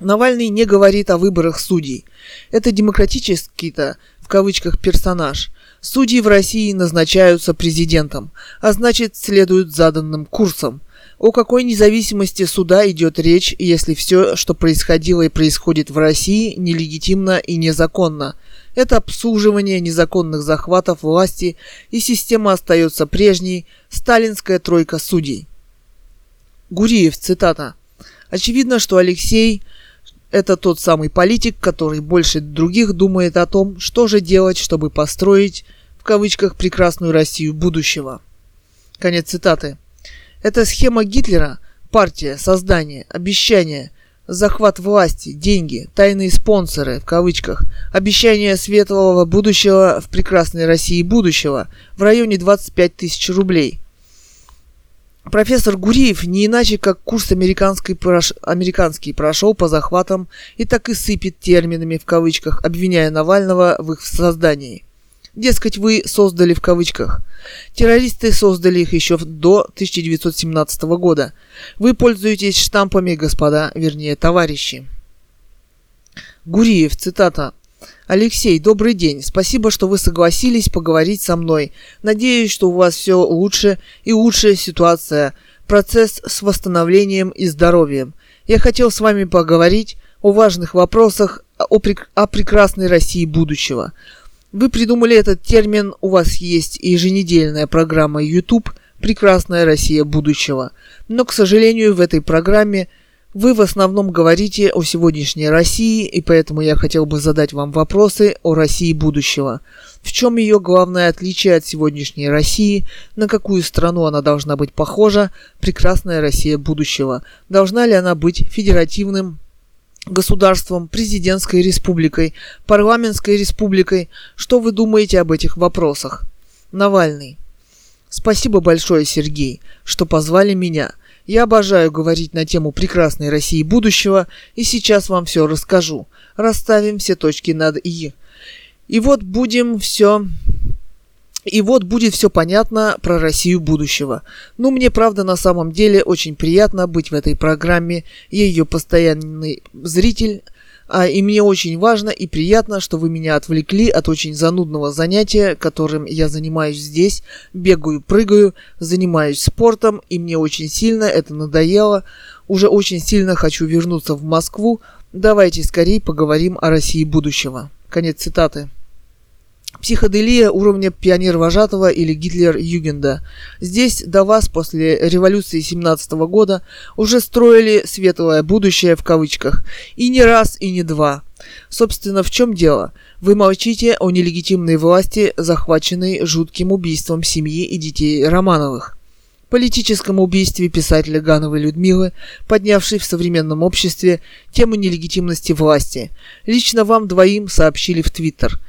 [SPEAKER 1] Навальный не говорит о выборах судей. Это демократический-то, в кавычках, персонаж. Судьи в России назначаются президентом, а значит следуют заданным курсам. О какой независимости суда идет речь, если все, что происходило и происходит в России, нелегитимно и незаконно? Это обслуживание незаконных захватов власти, и система остается прежней – сталинская тройка судей. Гуриев, цитата. Очевидно, что Алексей – это тот самый политик, который больше других думает о том, что же делать, чтобы построить, в кавычках, прекрасную Россию будущего. Конец цитаты. Это схема Гитлера, партия, создание, обещание, захват власти, деньги, тайные спонсоры, в кавычках, обещание светлого будущего в прекрасной России будущего в районе 25 тысяч рублей – Профессор Гуриев не иначе как курс американский, прош... американский прошел по захватам и так и сыпет терминами в кавычках, обвиняя Навального в их создании. Дескать, вы создали в кавычках. Террористы создали их еще до 1917 года. Вы пользуетесь штампами, господа, вернее, товарищи. Гуриев, цитата. Алексей, добрый день. Спасибо, что вы согласились поговорить со мной. Надеюсь, что у вас все лучше и лучшая ситуация. Процесс с восстановлением и здоровьем. Я хотел с вами поговорить о важных вопросах о, прек- о прекрасной России будущего. Вы придумали этот термин, у вас есть еженедельная программа YouTube «Прекрасная Россия будущего». Но, к сожалению, в этой программе – вы в основном говорите о сегодняшней России, и поэтому я хотел бы задать вам вопросы о России будущего. В чем ее главное отличие от сегодняшней России? На какую страну она должна быть похожа? Прекрасная Россия будущего. Должна ли она быть федеративным государством, президентской республикой, парламентской республикой? Что вы думаете об этих вопросах? Навальный. Спасибо большое, Сергей, что позвали меня – я обожаю говорить на тему прекрасной России будущего, и сейчас вам все расскажу. Расставим все точки над «и». И вот будем все и вот будет все понятно про Россию будущего. Ну, мне, правда, на самом деле очень приятно быть в этой программе. Я ее постоянный зритель, а, и мне очень важно и приятно, что вы меня отвлекли от очень занудного занятия, которым я занимаюсь здесь, бегаю, прыгаю, занимаюсь спортом, и мне очень сильно это надоело. Уже очень сильно хочу вернуться в Москву. Давайте скорее поговорим о России будущего. Конец цитаты. Психоделия уровня пионер-вожатого или Гитлер-Югенда. Здесь до вас после революции 17 года уже строили светлое будущее в кавычках. И не раз, и не два. Собственно, в чем дело? Вы молчите о нелегитимной власти, захваченной жутким убийством семьи и детей Романовых. По политическом убийстве писателя Гановой Людмилы, поднявшей в современном обществе тему нелегитимности власти. Лично вам двоим сообщили в Твиттер.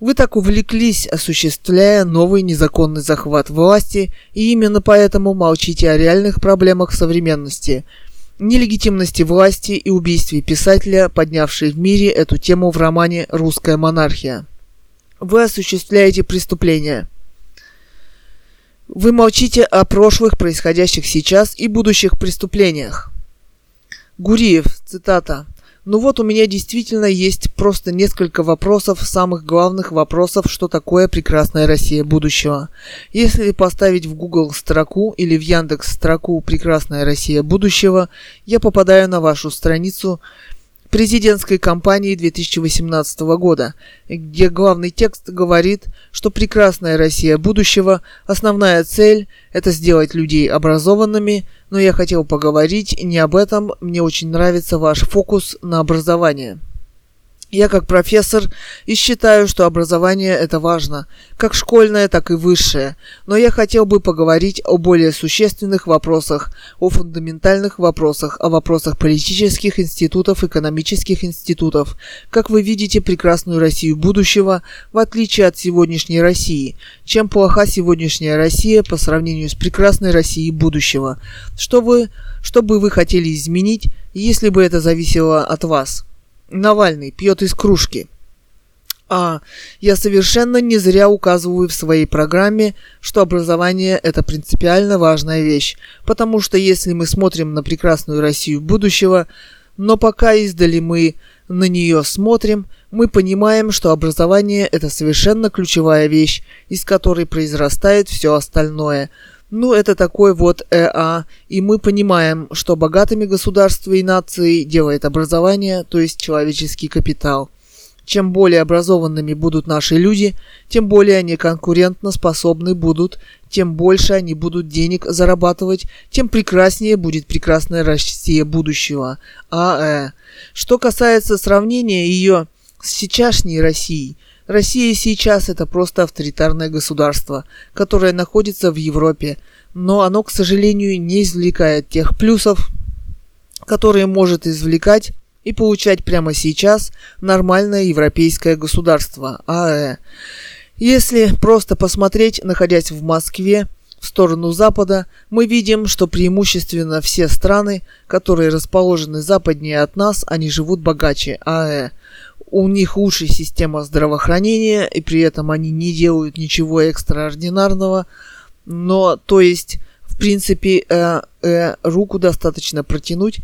[SPEAKER 1] Вы так увлеклись, осуществляя новый незаконный захват власти, и именно поэтому молчите о реальных проблемах современности – нелегитимности власти и убийстве писателя, поднявшей в мире эту тему в романе «Русская монархия». Вы осуществляете преступления. Вы молчите о прошлых, происходящих сейчас и будущих преступлениях. Гуриев, цитата. Ну вот у меня действительно есть просто несколько вопросов, самых главных вопросов, что такое прекрасная Россия будущего. Если поставить в Google строку или в Яндекс строку «Прекрасная Россия будущего», я попадаю на вашу страницу президентской кампании 2018 года, где главный текст говорит, что прекрасная Россия будущего, основная цель – это сделать людей образованными, но я хотел поговорить не об этом, мне очень нравится ваш фокус на образование. Я как профессор и считаю, что образование это важно, как школьное, так и высшее, но я хотел бы поговорить о более существенных вопросах, о фундаментальных вопросах, о вопросах политических институтов, экономических институтов. Как вы видите прекрасную Россию будущего, в отличие от сегодняшней России. Чем плоха сегодняшняя Россия по сравнению с прекрасной Россией будущего? Что вы, что бы вы хотели изменить, если бы это зависело от вас? Навальный пьет из кружки. А я совершенно не зря указываю в своей программе, что образование – это принципиально важная вещь, потому что если мы смотрим на прекрасную Россию будущего, но пока издали мы на нее смотрим, мы понимаем, что образование – это совершенно ключевая вещь, из которой произрастает все остальное – ну, это такой вот ЭА, и мы понимаем, что богатыми государства и нации делает образование, то есть человеческий капитал. Чем более образованными будут наши люди, тем более они конкурентно способны будут, тем больше они будут денег зарабатывать, тем прекраснее будет прекрасная Россия будущего. АЭ. Что касается сравнения ее с сейчасшней Россией – Россия сейчас это просто авторитарное государство, которое находится в Европе, но оно, к сожалению, не извлекает тех плюсов, которые может извлекать и получать прямо сейчас нормальное европейское государство, АЭ. Если просто посмотреть, находясь в Москве, в сторону Запада, мы видим, что преимущественно все страны, которые расположены западнее от нас, они живут богаче, АЭ у них лучшая система здравоохранения, и при этом они не делают ничего экстраординарного. Но, то есть, в принципе, э, э, руку достаточно протянуть,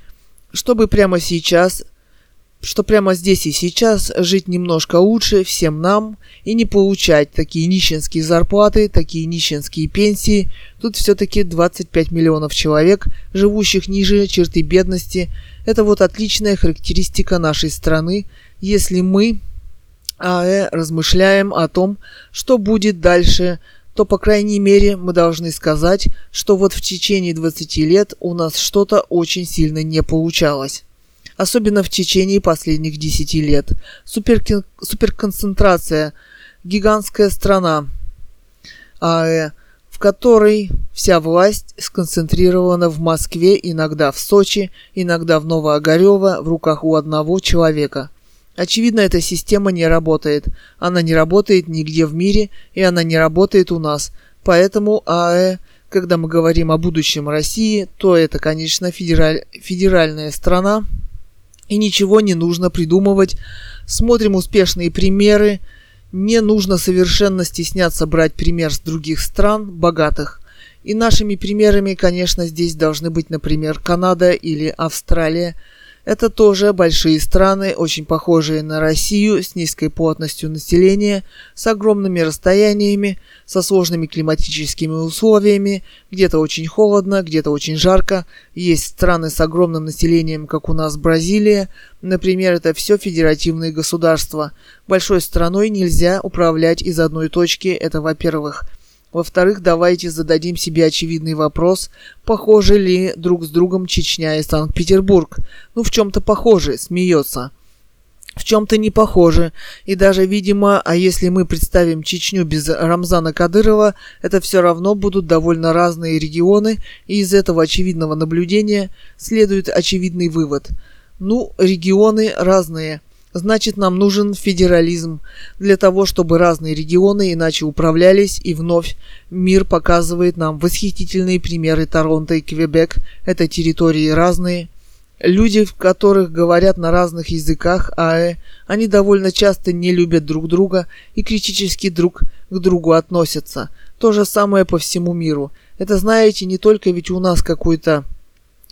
[SPEAKER 1] чтобы прямо сейчас, что прямо здесь и сейчас жить немножко лучше всем нам и не получать такие нищенские зарплаты, такие нищенские пенсии. Тут все-таки 25 миллионов человек, живущих ниже черты бедности. Это вот отличная характеристика нашей страны, если мы АЭ размышляем о том, что будет дальше, то, по крайней мере, мы должны сказать, что вот в течение 20 лет у нас что-то очень сильно не получалось. Особенно в течение последних 10 лет. Суперкин... Суперконцентрация. Гигантская страна. АЭ в которой вся власть сконцентрирована в Москве, иногда в Сочи, иногда в Новоогарево, в руках у одного человека. Очевидно, эта система не работает. Она не работает нигде в мире, и она не работает у нас. Поэтому АЭ, когда мы говорим о будущем России, то это, конечно, федераль... федеральная страна, и ничего не нужно придумывать. Смотрим успешные примеры. Не нужно совершенно стесняться брать пример с других стран, богатых. И нашими примерами, конечно, здесь должны быть, например, Канада или Австралия – это тоже большие страны, очень похожие на Россию, с низкой плотностью населения, с огромными расстояниями, со сложными климатическими условиями, где-то очень холодно, где-то очень жарко. Есть страны с огромным населением, как у нас Бразилия. Например, это все федеративные государства. Большой страной нельзя управлять из одной точки, это во-первых. Во-вторых, давайте зададим себе очевидный вопрос, похожи ли друг с другом Чечня и Санкт-Петербург. Ну, в чем-то похожи, смеется. в чем-то не похожи, и даже, видимо, а если мы представим Чечню без Рамзана Кадырова, это все равно будут довольно разные регионы, и из этого очевидного наблюдения следует очевидный вывод. Ну, регионы разные, значит нам нужен федерализм для того, чтобы разные регионы иначе управлялись, и вновь мир показывает нам восхитительные примеры Торонто и Квебек, это территории разные, Люди, в которых говорят на разных языках АЭ, они довольно часто не любят друг друга и критически друг к другу относятся. То же самое по всему миру. Это знаете, не только ведь у нас какой-то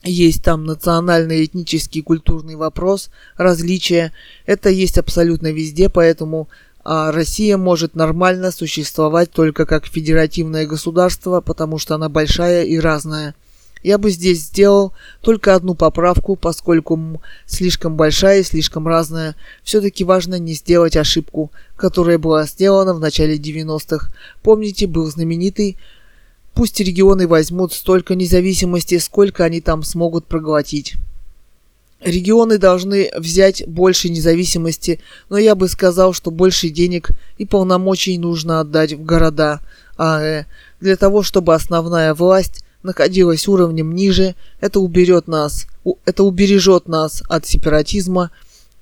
[SPEAKER 1] есть там национальный, этнический, культурный вопрос, различия. Это есть абсолютно везде, поэтому а Россия может нормально существовать только как федеративное государство, потому что она большая и разная. Я бы здесь сделал только одну поправку, поскольку слишком большая и слишком разная. Все-таки важно не сделать ошибку, которая была сделана в начале 90-х. Помните, был знаменитый «Пусть регионы возьмут столько независимости, сколько они там смогут проглотить». Регионы должны взять больше независимости, но я бы сказал, что больше денег и полномочий нужно отдать в города АЭ, для того, чтобы основная власть находилась уровнем ниже, это уберет нас, это убережет нас от сепаратизма,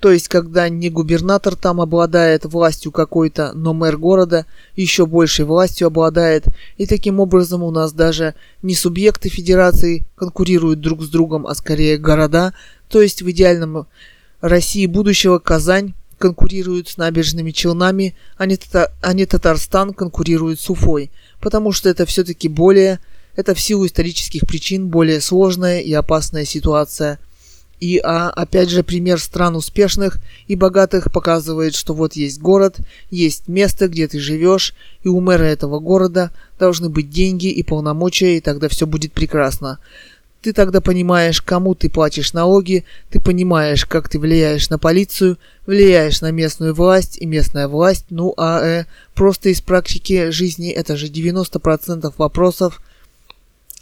[SPEAKER 1] то есть когда не губернатор там обладает властью какой-то, но мэр города еще большей властью обладает, и таким образом у нас даже не субъекты федерации конкурируют друг с другом, а скорее города, то есть в идеальном России будущего Казань конкурирует с набережными Челнами, а не, Тата- а не Татарстан конкурирует с Уфой, потому что это все-таки более это в силу исторических причин более сложная и опасная ситуация. И а, опять же пример стран успешных и богатых показывает, что вот есть город, есть место, где ты живешь, и у мэра этого города должны быть деньги и полномочия, и тогда все будет прекрасно. Ты тогда понимаешь, кому ты платишь налоги, ты понимаешь, как ты влияешь на полицию, влияешь на местную власть, и местная власть, ну а э, просто из практики жизни это же 90% вопросов,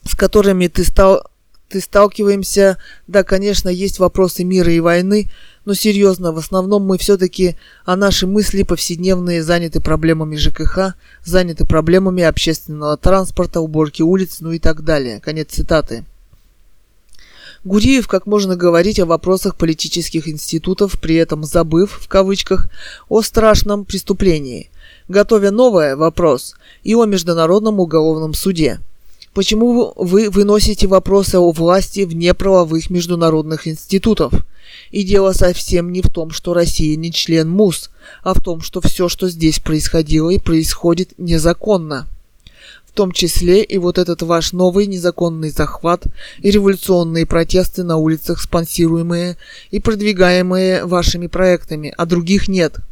[SPEAKER 1] с которыми ты стал ты сталкиваемся, да, конечно, есть вопросы мира и войны, но серьезно, в основном мы все-таки, а наши мысли повседневные заняты проблемами ЖКХ, заняты проблемами общественного транспорта, уборки улиц, ну и так далее. Конец цитаты. Гуриев как можно говорить о вопросах политических институтов, при этом забыв, в кавычках, о страшном преступлении, готовя новый вопрос и о Международном уголовном суде – Почему вы выносите вопросы о власти вне правовых международных институтов? И дело совсем не в том, что Россия не член МУС, а в том, что все, что здесь происходило и происходит незаконно. В том числе и вот этот ваш новый незаконный захват и революционные протесты на улицах, спонсируемые и продвигаемые вашими проектами, а других нет –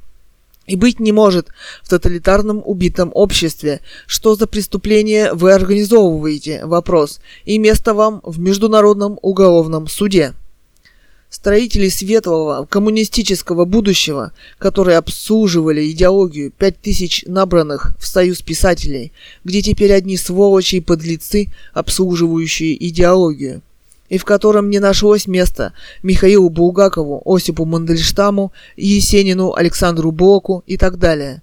[SPEAKER 1] и быть не может в тоталитарном убитом обществе. Что за преступление вы организовываете? Вопрос. И место вам в Международном уголовном суде. Строители светлого коммунистического будущего, которые обслуживали идеологию пять тысяч набранных в союз писателей, где теперь одни сволочи и подлецы, обслуживающие идеологию – и в котором не нашлось места Михаилу Булгакову, Осипу Мандельштаму, Есенину, Александру Блоку и так далее.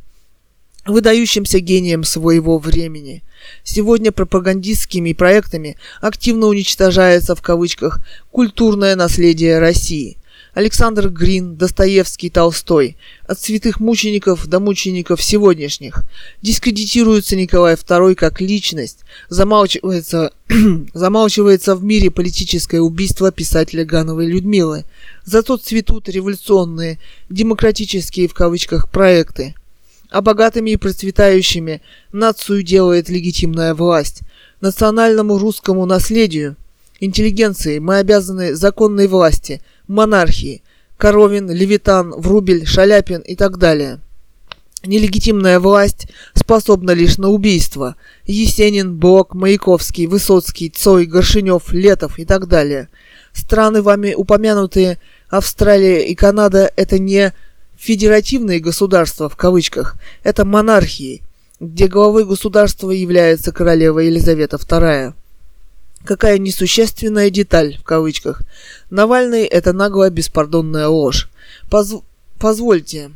[SPEAKER 1] Выдающимся гением своего времени. Сегодня пропагандистскими проектами активно уничтожается в кавычках «культурное наследие России», Александр Грин, Достоевский, Толстой, от святых мучеников до мучеников сегодняшних. Дискредитируется Николай II как личность, замалчивается, замалчивается в мире политическое убийство писателя Гановой Людмилы. Зато цветут революционные, демократические в кавычках проекты. А богатыми и процветающими нацию делает легитимная власть. Национальному русскому наследию, интеллигенции мы обязаны законной власти – монархии – Коровин, Левитан, Врубель, Шаляпин и так далее. Нелегитимная власть способна лишь на убийство. Есенин, Блок, Маяковский, Высоцкий, Цой, Горшинев, Летов и так далее. Страны вами упомянутые Австралия и Канада – это не федеративные государства в кавычках, это монархии, где главой государства является королева Елизавета II. Какая несущественная деталь, в кавычках. Навальный – это наглая беспардонная ложь. Позв... Позвольте,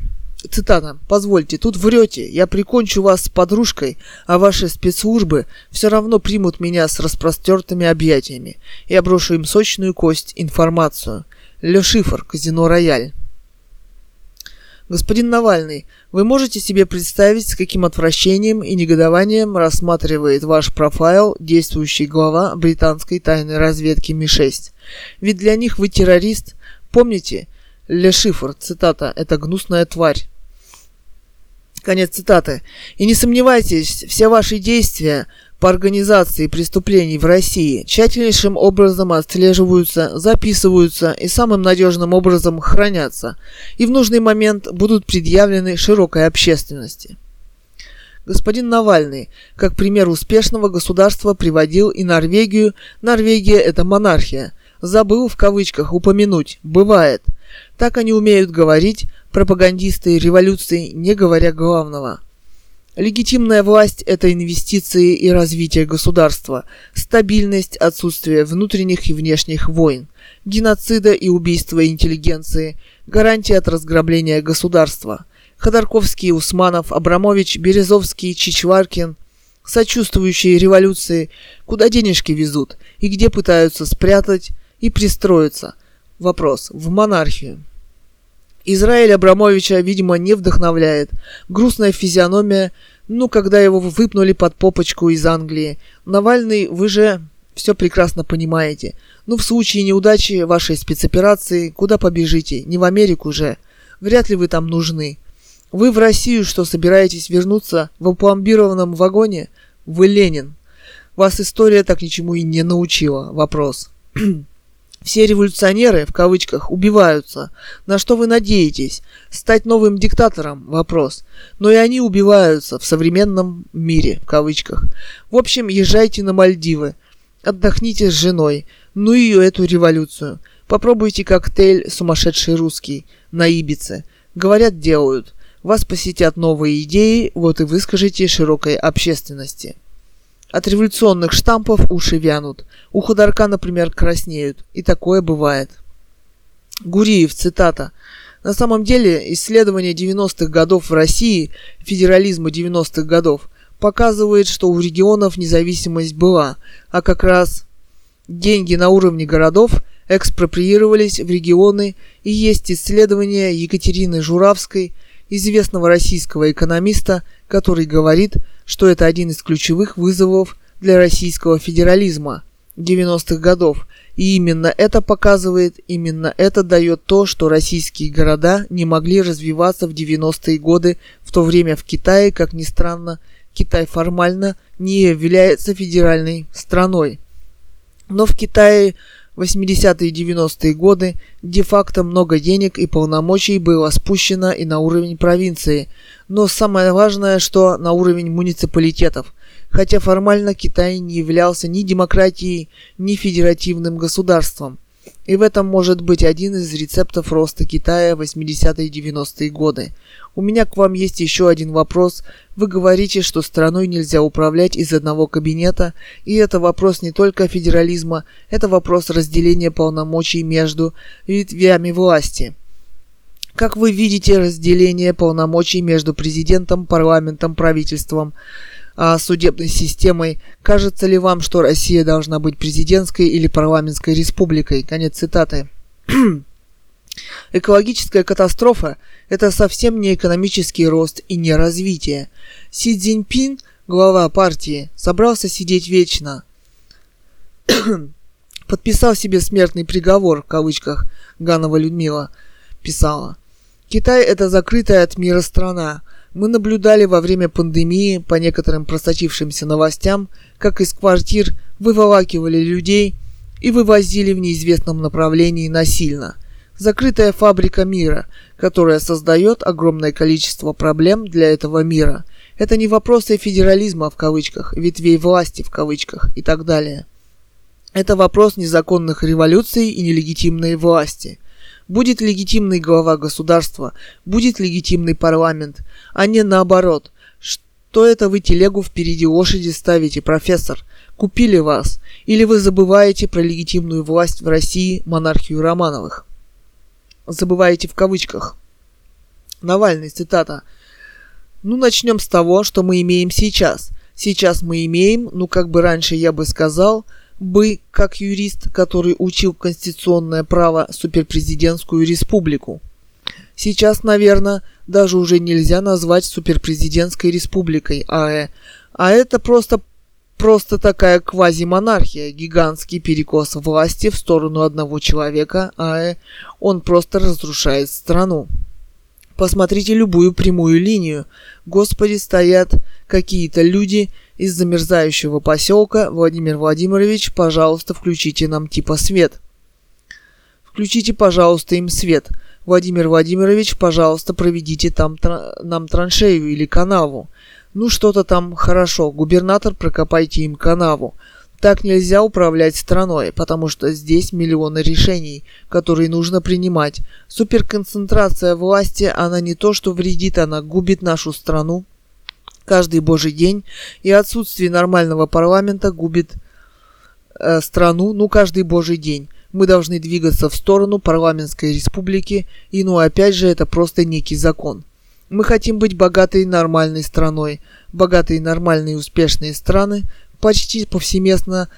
[SPEAKER 1] цитата, «Позвольте, тут врете, я прикончу вас с подружкой, а ваши спецслужбы все равно примут меня с распростертыми объятиями. Я брошу им сочную кость, информацию. Ле Шифр, Казино Рояль». Господин Навальный, вы можете себе представить, с каким отвращением и негодованием рассматривает ваш профайл действующий глава британской тайной разведки Ми-6? Ведь для них вы террорист. Помните, Ле Шифр, цитата, «это гнусная тварь». Конец цитаты. И не сомневайтесь, все ваши действия по организации преступлений в России тщательнейшим образом отслеживаются, записываются и самым надежным образом хранятся, и в нужный момент будут предъявлены широкой общественности. Господин Навальный, как пример успешного государства, приводил и Норвегию. Норвегия – это монархия. Забыл в кавычках упомянуть. Бывает. Так они умеют говорить, пропагандисты революции, не говоря главного – Легитимная власть – это инвестиции и развитие государства, стабильность, отсутствие внутренних и внешних войн, геноцида и убийства интеллигенции, гарантия от разграбления государства. Ходорковский, Усманов, Абрамович, Березовский, Чичваркин – сочувствующие революции, куда денежки везут и где пытаются спрятать и пристроиться. Вопрос – в монархию. Израиль Абрамовича, видимо, не вдохновляет. Грустная физиономия, ну, когда его выпнули под попочку из Англии. Навальный, вы же все прекрасно понимаете. Ну, в случае неудачи вашей спецоперации, куда побежите? Не в Америку же. Вряд ли вы там нужны. Вы в Россию что, собираетесь вернуться в опломбированном вагоне? Вы Ленин. Вас история так ничему и не научила. Вопрос. Все революционеры, в кавычках, убиваются. На что вы надеетесь? Стать новым диктатором? Вопрос. Но и они убиваются в современном мире, в кавычках. В общем, езжайте на Мальдивы. Отдохните с женой. Ну и эту революцию. Попробуйте коктейль «Сумасшедший русский» на Ибице. Говорят, делают. Вас посетят новые идеи, вот и выскажите широкой общественности. От революционных штампов уши вянут. У Ходорка, например, краснеют. И такое бывает. Гуриев, цитата. На самом деле, исследование 90-х годов в России, федерализма 90-х годов, показывает, что у регионов независимость была, а как раз деньги на уровне городов экспроприировались в регионы, и есть исследование Екатерины Журавской, известного российского экономиста, который говорит, что это один из ключевых вызовов для российского федерализма 90-х годов, и именно это показывает, именно это дает то, что российские города не могли развиваться в 90-е годы, в то время в Китае, как ни странно, Китай формально не является федеральной страной. Но в Китае 80-е и 90-е годы де-факто много денег и полномочий было спущено и на уровень провинции, но самое важное, что на уровень муниципалитетов, хотя формально Китай не являлся ни демократией, ни федеративным государством – и в этом может быть один из рецептов роста Китая 80-е и 90-е годы. У меня к вам есть еще один вопрос. Вы говорите, что страной нельзя управлять из одного кабинета, и это вопрос не только федерализма, это вопрос разделения полномочий между ветвями власти. Как вы видите разделение полномочий между президентом, парламентом, правительством? А, судебной системой. Кажется ли вам, что Россия должна быть президентской или парламентской республикой? Конец цитаты. Экологическая катастрофа – это совсем не экономический рост и не развитие. Си Цзиньпин, глава партии, собрался сидеть вечно. Подписал себе смертный приговор, в кавычках, Ганова Людмила писала. Китай – это закрытая от мира страна – мы наблюдали во время пандемии по некоторым просочившимся новостям, как из квартир выволакивали людей и вывозили в неизвестном направлении насильно. Закрытая фабрика мира, которая создает огромное количество проблем для этого мира. Это не вопросы федерализма в кавычках, ветвей власти в кавычках и так далее. Это вопрос незаконных революций и нелегитимной власти – Будет легитимный глава государства, будет легитимный парламент, а не наоборот. Что это вы телегу впереди лошади ставите, профессор? Купили вас. Или вы забываете про легитимную власть в России, монархию Романовых? Забываете в кавычках. Навальный, цитата. Ну, начнем с того, что мы имеем сейчас. Сейчас мы имеем, ну, как бы раньше я бы сказал, бы, как юрист, который учил конституционное право, суперпрезидентскую республику. Сейчас, наверное, даже уже нельзя назвать суперпрезидентской республикой АЭ, а это просто просто такая квазимонархия, гигантский перекос власти в сторону одного человека, а он просто разрушает страну. Посмотрите любую прямую линию. Господи, стоят какие-то люди из замерзающего поселка. Владимир Владимирович, пожалуйста, включите нам типа свет. Включите, пожалуйста, им свет. Владимир Владимирович, пожалуйста, проведите там тр- нам траншею или канаву. Ну что-то там хорошо, губернатор, прокопайте им канаву. Так нельзя управлять страной, потому что здесь миллионы решений, которые нужно принимать. Суперконцентрация власти, она не то что вредит, она губит нашу страну. Каждый божий день и отсутствие нормального парламента губит э, страну, ну каждый божий день. Мы должны двигаться в сторону парламентской республики, и ну опять же это просто некий закон. Мы хотим быть богатой и нормальной страной. Богатые, нормальные и успешные страны почти повсеместно,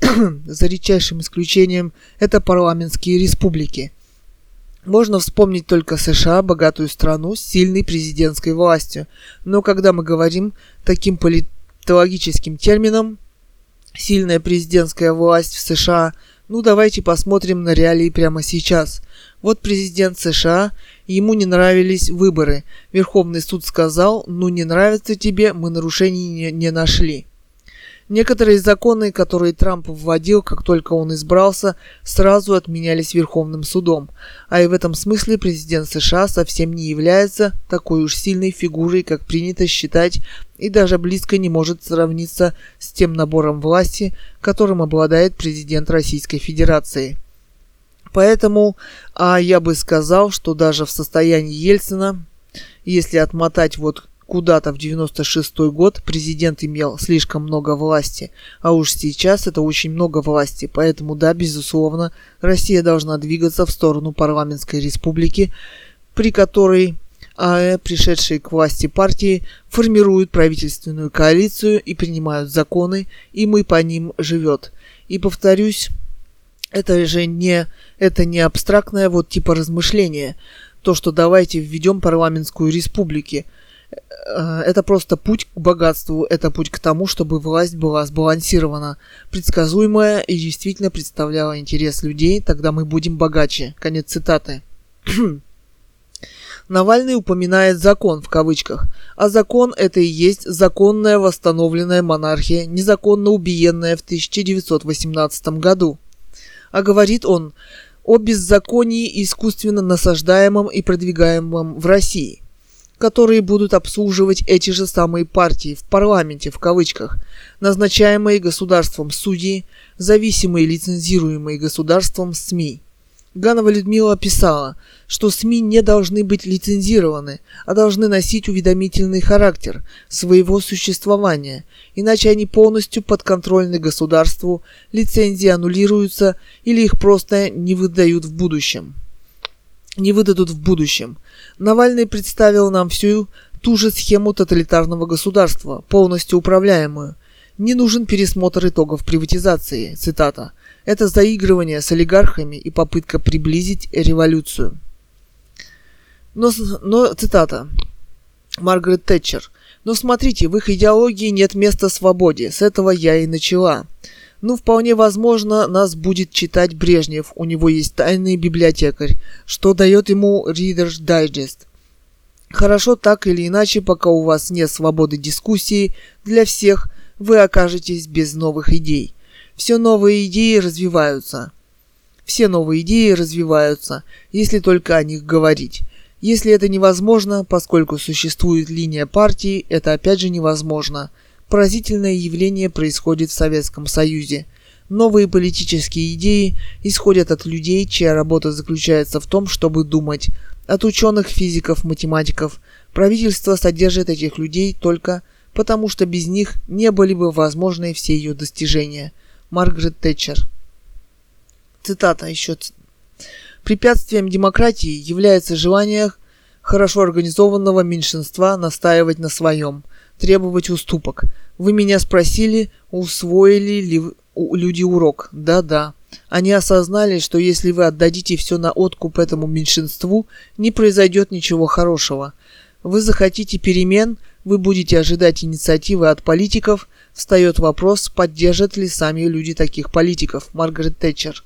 [SPEAKER 1] за редчайшим исключением, это парламентские республики. Можно вспомнить только США, богатую страну с сильной президентской властью. Но когда мы говорим таким политологическим термином, сильная президентская власть в США, ну давайте посмотрим на реалии прямо сейчас. Вот президент США, ему не нравились выборы. Верховный суд сказал, ну не нравится тебе, мы нарушений не, не нашли. Некоторые законы, которые Трамп вводил, как только он избрался, сразу отменялись Верховным судом. А и в этом смысле президент США совсем не является такой уж сильной фигурой, как принято считать, и даже близко не может сравниться с тем набором власти, которым обладает президент Российской Федерации. Поэтому а я бы сказал, что даже в состоянии Ельцина, если отмотать вот куда-то в 96 год президент имел слишком много власти, а уж сейчас это очень много власти, поэтому да, безусловно, Россия должна двигаться в сторону парламентской республики, при которой АЭ, пришедшие к власти партии, формируют правительственную коалицию и принимают законы, и мы по ним живет. И повторюсь, это же не, это не абстрактное вот типа размышление, то, что давайте введем парламентскую республику. Э, это просто путь к богатству, это путь к тому, чтобы власть была сбалансирована, предсказуемая и действительно представляла интерес людей, тогда мы будем богаче. Конец цитаты. Навальный упоминает закон в кавычках, а закон это и есть законная восстановленная монархия, незаконно убиенная в 1918 году. А говорит он о беззаконии искусственно насаждаемом и продвигаемом в России – которые будут обслуживать эти же самые партии в парламенте в кавычках, назначаемые государством судьи, зависимые лицензируемые государством СМИ. Ганова Людмила писала, что СМИ не должны быть лицензированы, а должны носить уведомительный характер своего существования, иначе они полностью подконтрольны государству, лицензии аннулируются или их просто не выдают в будущем не выдадут в будущем. Навальный представил нам всю ту же схему тоталитарного государства, полностью управляемую. Не нужен пересмотр итогов приватизации, цитата. Это заигрывание с олигархами и попытка приблизить революцию. Но, но цитата. Маргарет Тэтчер. Но смотрите, в их идеологии нет места свободе. С этого я и начала. Ну, вполне возможно, нас будет читать Брежнев. У него есть тайный библиотекарь, что дает ему Reader's Digest. Хорошо так или иначе, пока у вас нет свободы дискуссии, для всех вы окажетесь без новых идей. Все новые идеи развиваются. Все новые идеи развиваются, если только о них говорить. Если это невозможно, поскольку существует линия партии, это опять же невозможно – Поразительное явление происходит в Советском Союзе. Новые политические идеи исходят от людей, чья работа заключается в том, чтобы думать. От ученых, физиков, математиков. Правительство содержит этих людей только потому, что без них не были бы возможны все ее достижения. Маргарет Тэтчер. Цитата еще. Препятствием демократии является желание хорошо организованного меньшинства настаивать на своем, требовать уступок. Вы меня спросили, усвоили ли люди урок? Да-да. Они осознали, что если вы отдадите все на откуп этому меньшинству, не произойдет ничего хорошего. Вы захотите перемен, вы будете ожидать инициативы от политиков, встает вопрос, поддержат ли сами люди таких политиков. Маргарет Тэтчер.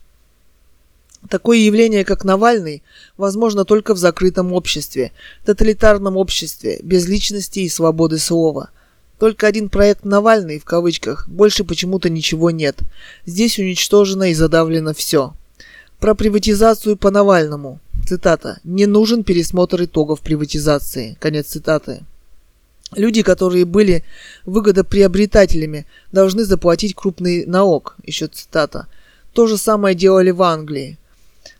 [SPEAKER 1] Такое явление, как Навальный, возможно только в закрытом обществе, тоталитарном обществе, без личности и свободы слова. Только один проект «Навальный» в кавычках, больше почему-то ничего нет. Здесь уничтожено и задавлено все. Про приватизацию по Навальному. Цитата. «Не нужен пересмотр итогов приватизации». Конец цитаты. Люди, которые были выгодоприобретателями, должны заплатить крупный налог. Еще цитата. То же самое делали в Англии.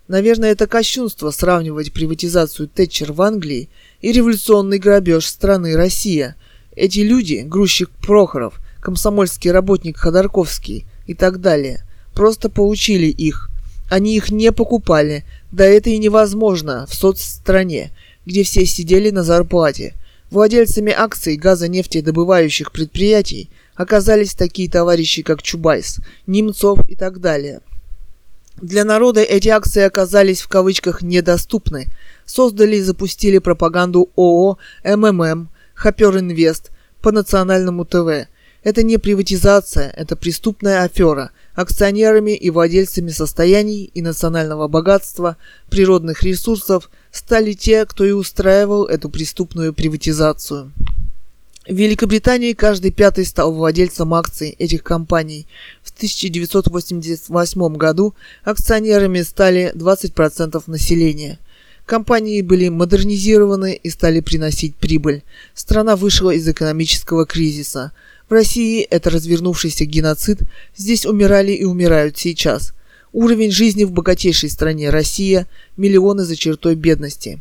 [SPEAKER 1] Наверное, это кощунство сравнивать приватизацию Тэтчер в Англии и революционный грабеж страны Россия. Эти люди, грузчик Прохоров, комсомольский работник Ходорковский и так далее, просто получили их. Они их не покупали, да это и невозможно в соцстране, где все сидели на зарплате. Владельцами акций газонефтедобывающих предприятий оказались такие товарищи, как Чубайс, Немцов и так далее – для народа эти акции оказались в кавычках недоступны. Создали и запустили пропаганду ООО МММ, Хопер Инвест по национальному ТВ. Это не приватизация, это преступная афера. Акционерами и владельцами состояний и национального богатства, природных ресурсов стали те, кто и устраивал эту преступную приватизацию. В Великобритании каждый пятый стал владельцем акций этих компаний. В 1988 году акционерами стали 20% населения. Компании были модернизированы и стали приносить прибыль. Страна вышла из экономического кризиса. В России это развернувшийся геноцид, здесь умирали и умирают сейчас. Уровень жизни в богатейшей стране Россия – миллионы за чертой бедности.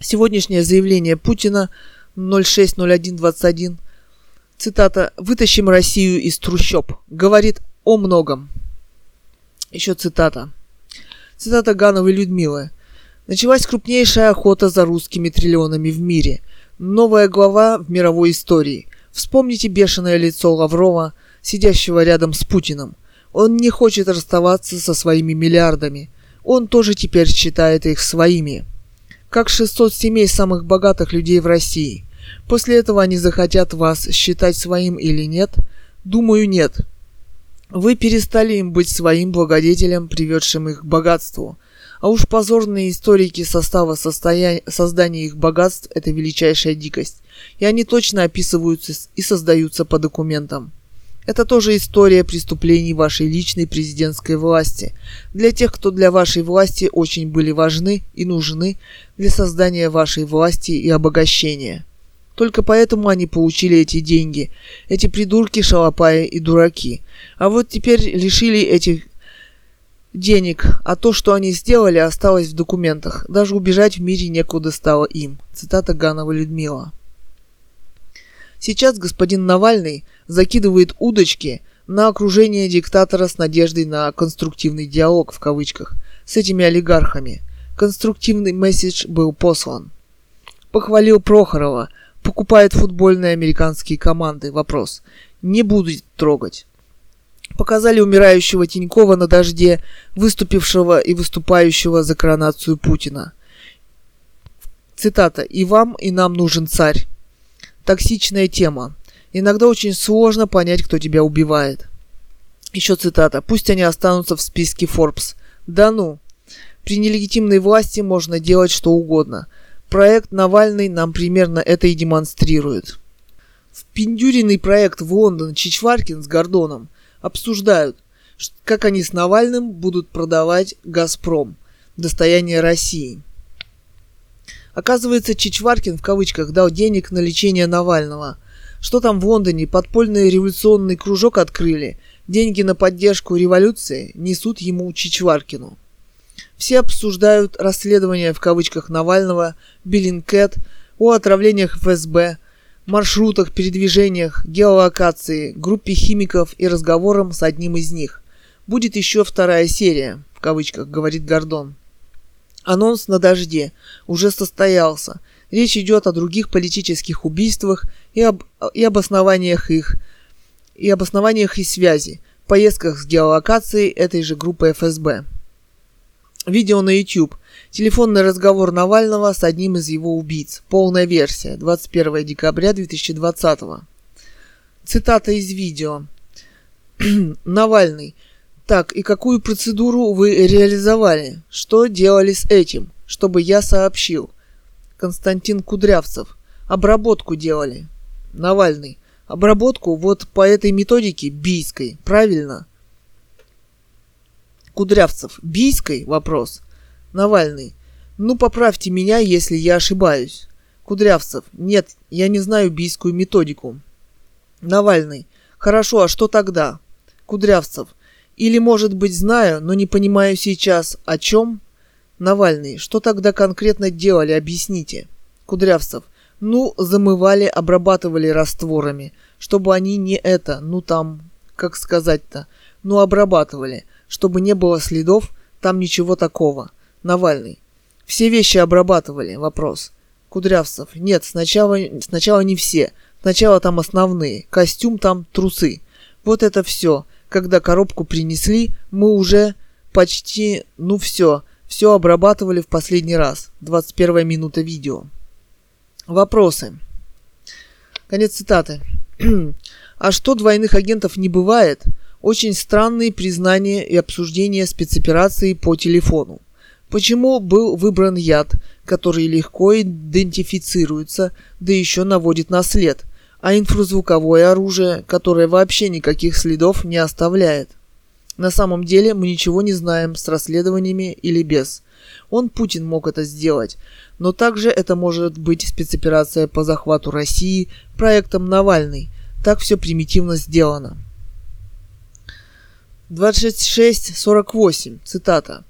[SPEAKER 1] Сегодняшнее заявление Путина – 060121. Цитата «Вытащим Россию из трущоб» говорит о многом. Еще цитата. Цитата Гановой Людмилы. Началась крупнейшая охота за русскими триллионами в мире. Новая глава в мировой истории. Вспомните бешеное лицо Лаврова, сидящего рядом с Путиным. Он не хочет расставаться со своими миллиардами. Он тоже теперь считает их своими. Как 600 семей самых богатых людей в России – После этого они захотят вас считать своим или нет? Думаю, нет. Вы перестали им быть своим благодетелем, приведшим их к богатству. А уж позорные историки состава состоя... создания их богатств – это величайшая дикость. И они точно описываются и создаются по документам. Это тоже история преступлений вашей личной президентской власти. Для тех, кто для вашей власти очень были важны и нужны для создания вашей власти и обогащения. Только поэтому они получили эти деньги. Эти придурки, шалопаи и дураки. А вот теперь лишили этих денег, а то, что они сделали, осталось в документах. Даже убежать в мире некуда стало им. Цитата Ганова Людмила. Сейчас господин Навальный закидывает удочки на окружение диктатора с надеждой на конструктивный диалог в кавычках с этими олигархами. Конструктивный месседж был послан. Похвалил Прохорова, покупает футбольные американские команды. Вопрос. Не буду трогать. Показали умирающего Тинькова на дожде, выступившего и выступающего за коронацию Путина. Цитата. «И вам, и нам нужен царь». Токсичная тема. Иногда очень сложно понять, кто тебя убивает. Еще цитата. «Пусть они останутся в списке Forbes». Да ну. При нелегитимной власти можно делать что угодно – Проект Навальный нам примерно это и демонстрирует. В пиндюренный проект в Лондон Чичваркин с Гордоном обсуждают, как они с Навальным будут продавать «Газпром» достояние России. Оказывается, Чичваркин в кавычках дал денег на лечение Навального. Что там в Лондоне подпольный революционный кружок открыли, деньги на поддержку революции несут ему Чичваркину. Все обсуждают расследование в кавычках Навального, Беллинкет, о отравлениях ФСБ, маршрутах, передвижениях, геолокации, группе химиков и разговорам с одним из них. Будет еще вторая серия, в кавычках, говорит Гордон. Анонс на дожде уже состоялся. Речь идет о других политических убийствах и, об, и обоснованиях их, и обоснованиях и связи, поездках с геолокацией этой же группы ФСБ. Видео на YouTube. Телефонный разговор Навального с одним из его убийц. Полная версия. 21 декабря 2020. Цитата из видео. Навальный. Так, и какую процедуру вы реализовали? Что делали с этим? Чтобы я сообщил. Константин Кудрявцев. Обработку делали. Навальный. Обработку вот по этой методике бийской, правильно? Кудрявцев. Бийской? Вопрос. Навальный. Ну, поправьте меня, если я ошибаюсь. Кудрявцев. Нет, я не знаю бийскую методику. Навальный. Хорошо, а что тогда? Кудрявцев. Или, может быть, знаю, но не понимаю сейчас, о чем? Навальный, что тогда конкретно делали, объясните. Кудрявцев, ну, замывали, обрабатывали растворами, чтобы они не это, ну там, как сказать-то, ну обрабатывали, чтобы не было следов, там ничего такого. Навальный, все вещи обрабатывали, вопрос. Кудрявцев, нет, сначала, сначала не все, сначала там основные, костюм там, трусы. Вот это все. Когда коробку принесли, мы уже почти, ну все, все обрабатывали в последний раз. 21 минута видео. Вопросы. Конец цитаты. а что двойных агентов не бывает? Очень странные признания и обсуждения спецоперации по телефону. Почему был выбран яд, который легко идентифицируется, да еще наводит на след, а инфразвуковое оружие, которое вообще никаких следов не оставляет? На самом деле мы ничего не знаем с расследованиями или без. Он, Путин, мог это сделать. Но также это может быть спецоперация по захвату России проектом Навальный. Так все примитивно сделано. 26.48. Цитата.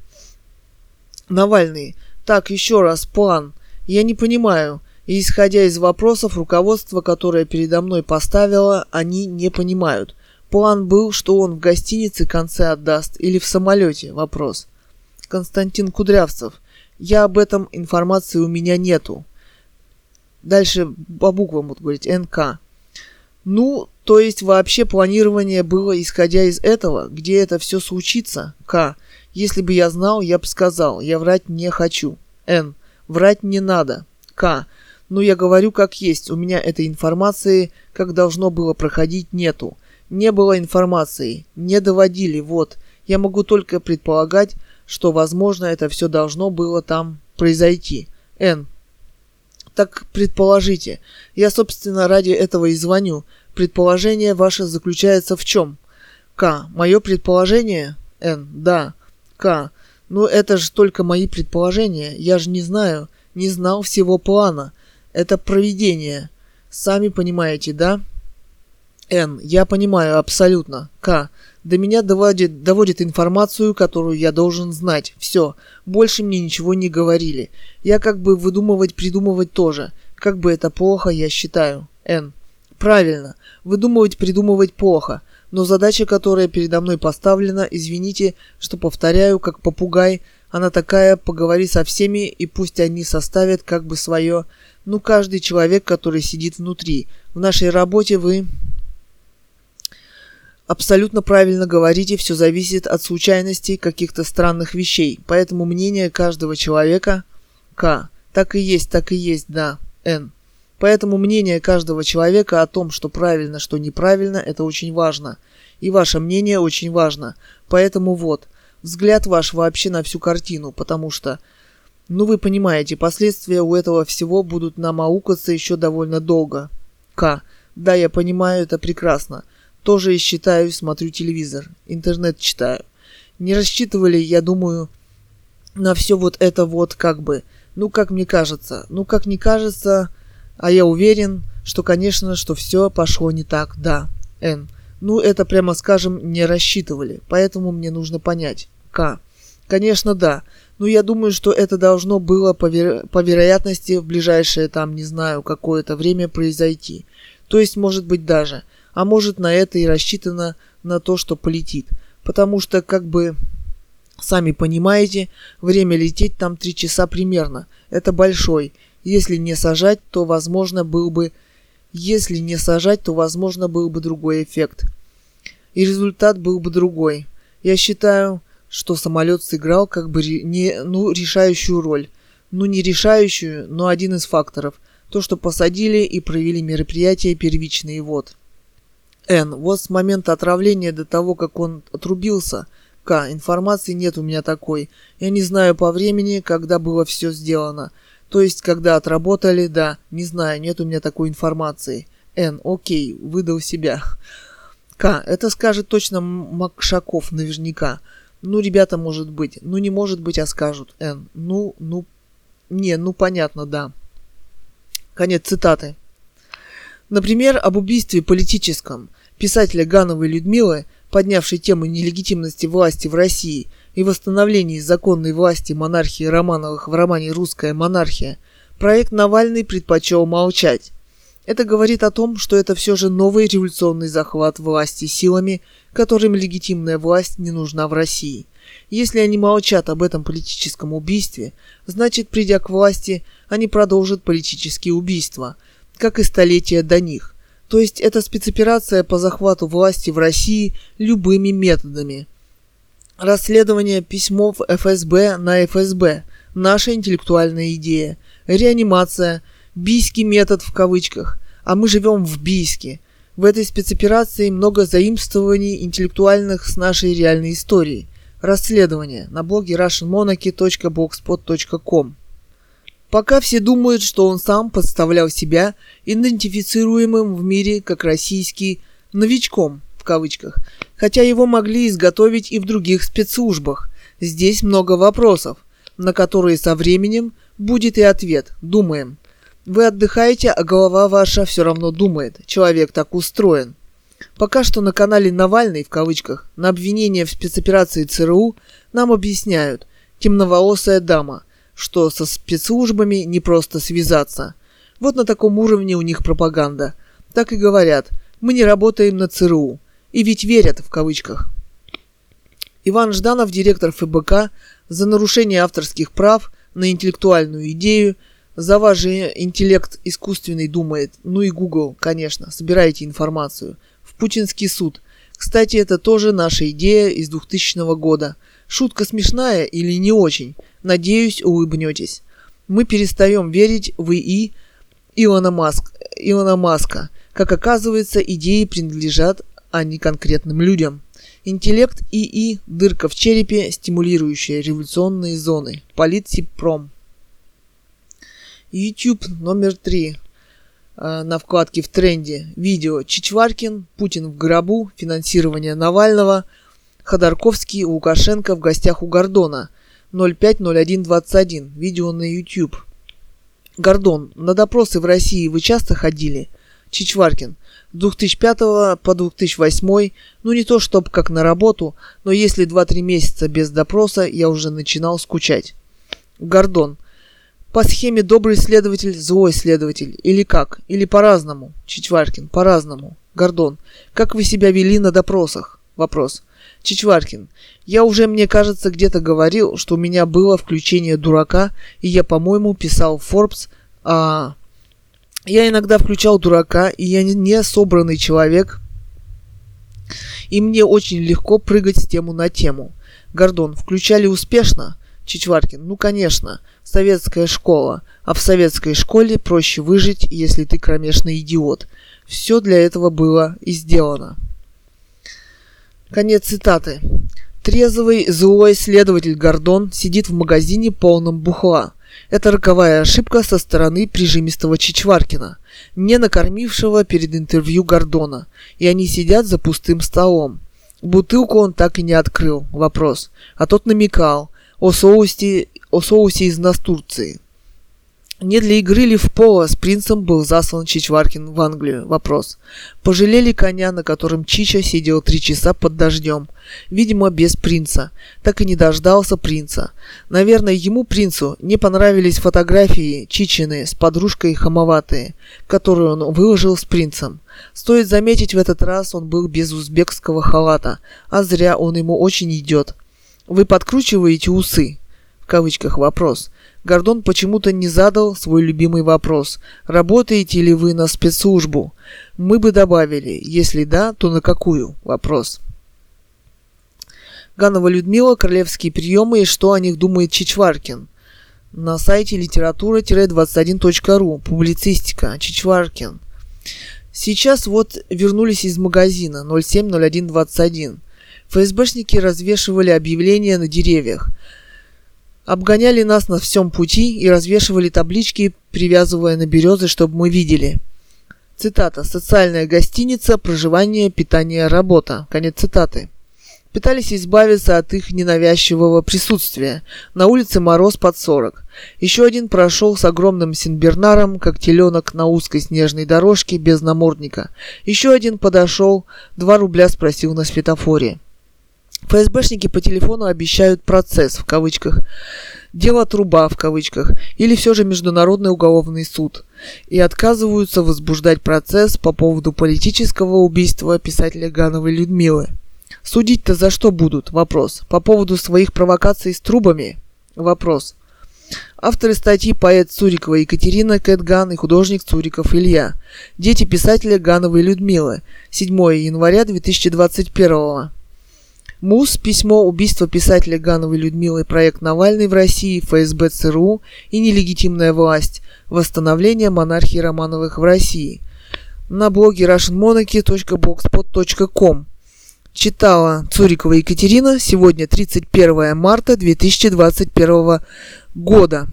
[SPEAKER 1] Навальный. Так, еще раз, план. Я не понимаю. И исходя из вопросов, руководство, которое передо мной поставило, они не понимают. План был, что он в гостинице конце отдаст или в самолете. Вопрос. Константин Кудрявцев. Я об этом информации у меня нету. Дальше по буквам буду говорить. НК. Ну, то есть вообще планирование было исходя из этого, где это все случится? К. Если бы я знал, я бы сказал. Я врать не хочу. Н. Врать не надо. К. Ну, я говорю как есть. У меня этой информации, как должно было проходить, нету. Не было информации, не доводили, вот. Я могу только предполагать, что, возможно, это все должно было там произойти. Н. Так предположите. Я, собственно, ради этого и звоню. Предположение ваше заключается в чем? К. Мое предположение? Н. Да. К. Ну это же только мои предположения. Я же не знаю, не знал всего плана. Это проведение. Сами понимаете, да? Н. Я понимаю абсолютно. К. До меня доводит, доводит информацию, которую я должен знать. Все. Больше мне ничего не говорили. Я как бы выдумывать, придумывать тоже. Как бы это плохо, я считаю. Н. Правильно. Выдумывать, придумывать плохо. Но задача, которая передо мной поставлена, извините, что повторяю, как попугай, она такая, поговори со всеми, и пусть они составят как бы свое. Ну, каждый человек, который сидит внутри. В нашей работе вы Абсолютно правильно говорите, все зависит от случайностей каких-то странных вещей. Поэтому мнение каждого человека К. Так и есть, так и есть, да. Н. Поэтому мнение каждого человека о том, что правильно, что неправильно, это очень важно. И ваше мнение очень важно. Поэтому вот, взгляд ваш вообще на всю картину, потому что, ну вы понимаете, последствия у этого всего будут нам аукаться еще довольно долго. К. Да, я понимаю, это прекрасно. Тоже и считаю, смотрю телевизор, интернет читаю. Не рассчитывали, я думаю, на все вот это вот как бы. Ну, как мне кажется. Ну, как не кажется, а я уверен, что, конечно, что все пошло не так, да. Н. Ну, это, прямо скажем, не рассчитывали, поэтому мне нужно понять. К. Конечно, да. Но я думаю, что это должно было по, веро... по вероятности в ближайшее там, не знаю, какое-то время произойти. То есть, может быть, даже – а может на это и рассчитано на то, что полетит. Потому что, как бы, сами понимаете, время лететь там 3 часа примерно. Это большой. Если не сажать, то возможно был бы если не сажать, то возможно был бы другой эффект. И результат был бы другой. Я считаю, что самолет сыграл как бы не, ну, решающую роль. Ну, не решающую, но один из факторов. То, что посадили и провели мероприятие первичный вот. Н. Вот с момента отравления до того, как он отрубился. К. Информации нет у меня такой. Я не знаю по времени, когда было все сделано. То есть, когда отработали, да. Не знаю, нет у меня такой информации. Н. Окей, выдал себя. К. Это скажет точно Макшаков наверняка. Ну, ребята, может быть. Ну, не может быть, а скажут. Н. Ну, ну, не, ну, понятно, да. Конец цитаты. Например, об убийстве политическом писателя Гановой Людмилы, поднявшей тему нелегитимности власти в России и восстановлении законной власти монархии Романовых в романе «Русская монархия», проект Навальный предпочел молчать. Это говорит о том, что это все же новый революционный захват власти силами, которым легитимная власть не нужна в России. Если они молчат об этом политическом убийстве, значит, придя к власти, они продолжат политические убийства, как и столетия до них. То есть это спецоперация по захвату власти в России любыми методами. Расследование письмов ФСБ на ФСБ. Наша интеллектуальная идея. Реанимация. Бийский метод в кавычках. А мы живем в Бийске. В этой спецоперации много заимствований интеллектуальных с нашей реальной историей. Расследование на блоге russianmonarchy.blogspot.com Пока все думают, что он сам подставлял себя идентифицируемым в мире как российский «новичком» в кавычках, хотя его могли изготовить и в других спецслужбах. Здесь много вопросов, на которые со временем будет и ответ, думаем. Вы отдыхаете, а голова ваша все равно думает, человек так устроен. Пока что на канале «Навальный» в кавычках на обвинение в спецоперации ЦРУ нам объясняют «темноволосая дама», что со спецслужбами не просто связаться. Вот на таком уровне у них пропаганда. Так и говорят, мы не работаем на ЦРУ. И ведь верят, в кавычках. Иван Жданов, директор ФБК, за нарушение авторских прав на интеллектуальную идею, за ваш же интеллект искусственный думает, ну и Google, конечно, собирайте информацию, в путинский суд. Кстати, это тоже наша идея из 2000 года. Шутка смешная или не очень – Надеюсь, улыбнетесь. Мы перестаем верить в ИИ Илона, Маск, Илона Маска. Как оказывается, идеи принадлежат, а не конкретным людям. Интеллект ИИ – дырка в черепе, стимулирующая революционные зоны. Политсипром. YouTube номер три. Э, на вкладке в тренде. Видео Чичваркин, Путин в гробу, финансирование Навального, Ходорковский, Лукашенко в гостях у Гордона – 050121. Видео на YouTube. Гордон, на допросы в России вы часто ходили? Чичваркин. С 2005 по 2008, ну не то чтобы как на работу, но если 2-3 месяца без допроса, я уже начинал скучать. Гордон. По схеме добрый следователь, злой следователь. Или как? Или по-разному? Чичваркин. По-разному. Гордон. Как вы себя вели на допросах? Вопрос. Чичваркин, я уже, мне кажется, где-то говорил, что у меня было включение дурака, и я, по-моему, писал в Forbes, а... Я иногда включал дурака, и я не собранный человек, и мне очень легко прыгать с тему на тему. Гордон, включали успешно? Чичваркин, ну конечно, советская школа, а в советской школе проще выжить, если ты кромешный идиот. Все для этого было и сделано. Конец цитаты. Трезвый, злой следователь Гордон сидит в магазине полном бухла. Это роковая ошибка со стороны прижимистого Чичваркина, не накормившего перед интервью Гордона, и они сидят за пустым столом. Бутылку он так и не открыл. Вопрос. А тот намекал о соусе, о соусе из Настурции. Не для игры ли в поло с принцем был заслан Чичваркин в Англию? Вопрос. Пожалели коня, на котором Чича сидел три часа под дождем. Видимо, без принца. Так и не дождался принца. Наверное, ему, принцу, не понравились фотографии Чичины с подружкой хамоватые, которую он выложил с принцем. Стоит заметить, в этот раз он был без узбекского халата, а зря он ему очень идет. Вы подкручиваете усы? В кавычках вопрос. Гордон почему-то не задал свой любимый вопрос. Работаете ли вы на спецслужбу? Мы бы добавили, если да, то на какую? Вопрос. Ганова Людмила, королевские приемы и что о них думает Чичваркин. На сайте литература-21.ру. Публицистика. Чичваркин. Сейчас вот вернулись из магазина 070121. ФСБшники развешивали объявления на деревьях. Обгоняли нас на всем пути и развешивали таблички, привязывая на березы, чтобы мы видели. Цитата. «Социальная гостиница, проживание, питание, работа». Конец цитаты пытались избавиться от их ненавязчивого присутствия. На улице мороз под сорок. Еще один прошел с огромным синбернаром, как теленок на узкой снежной дорожке без намордника. Еще один подошел, два рубля спросил на светофоре. ФСБшники по телефону обещают процесс, в кавычках, дело труба, в кавычках, или все же Международный уголовный суд, и отказываются возбуждать процесс по поводу политического убийства писателя Гановой Людмилы. Судить-то за что будут? Вопрос. По поводу своих провокаций с трубами? Вопрос. Авторы статьи поэт Цурикова Екатерина Кэтган и художник Цуриков Илья. Дети писателя Гановой Людмилы. 7 января 2021 МУС, письмо, убийство писателя Гановой Людмилы, проект Навальный в России, ФСБ ЦРУ и нелегитимная власть, восстановление монархии Романовых в России. На блоге russianmonarchy.blogspot.com Читала Цурикова Екатерина. Сегодня 31 марта 2021 года.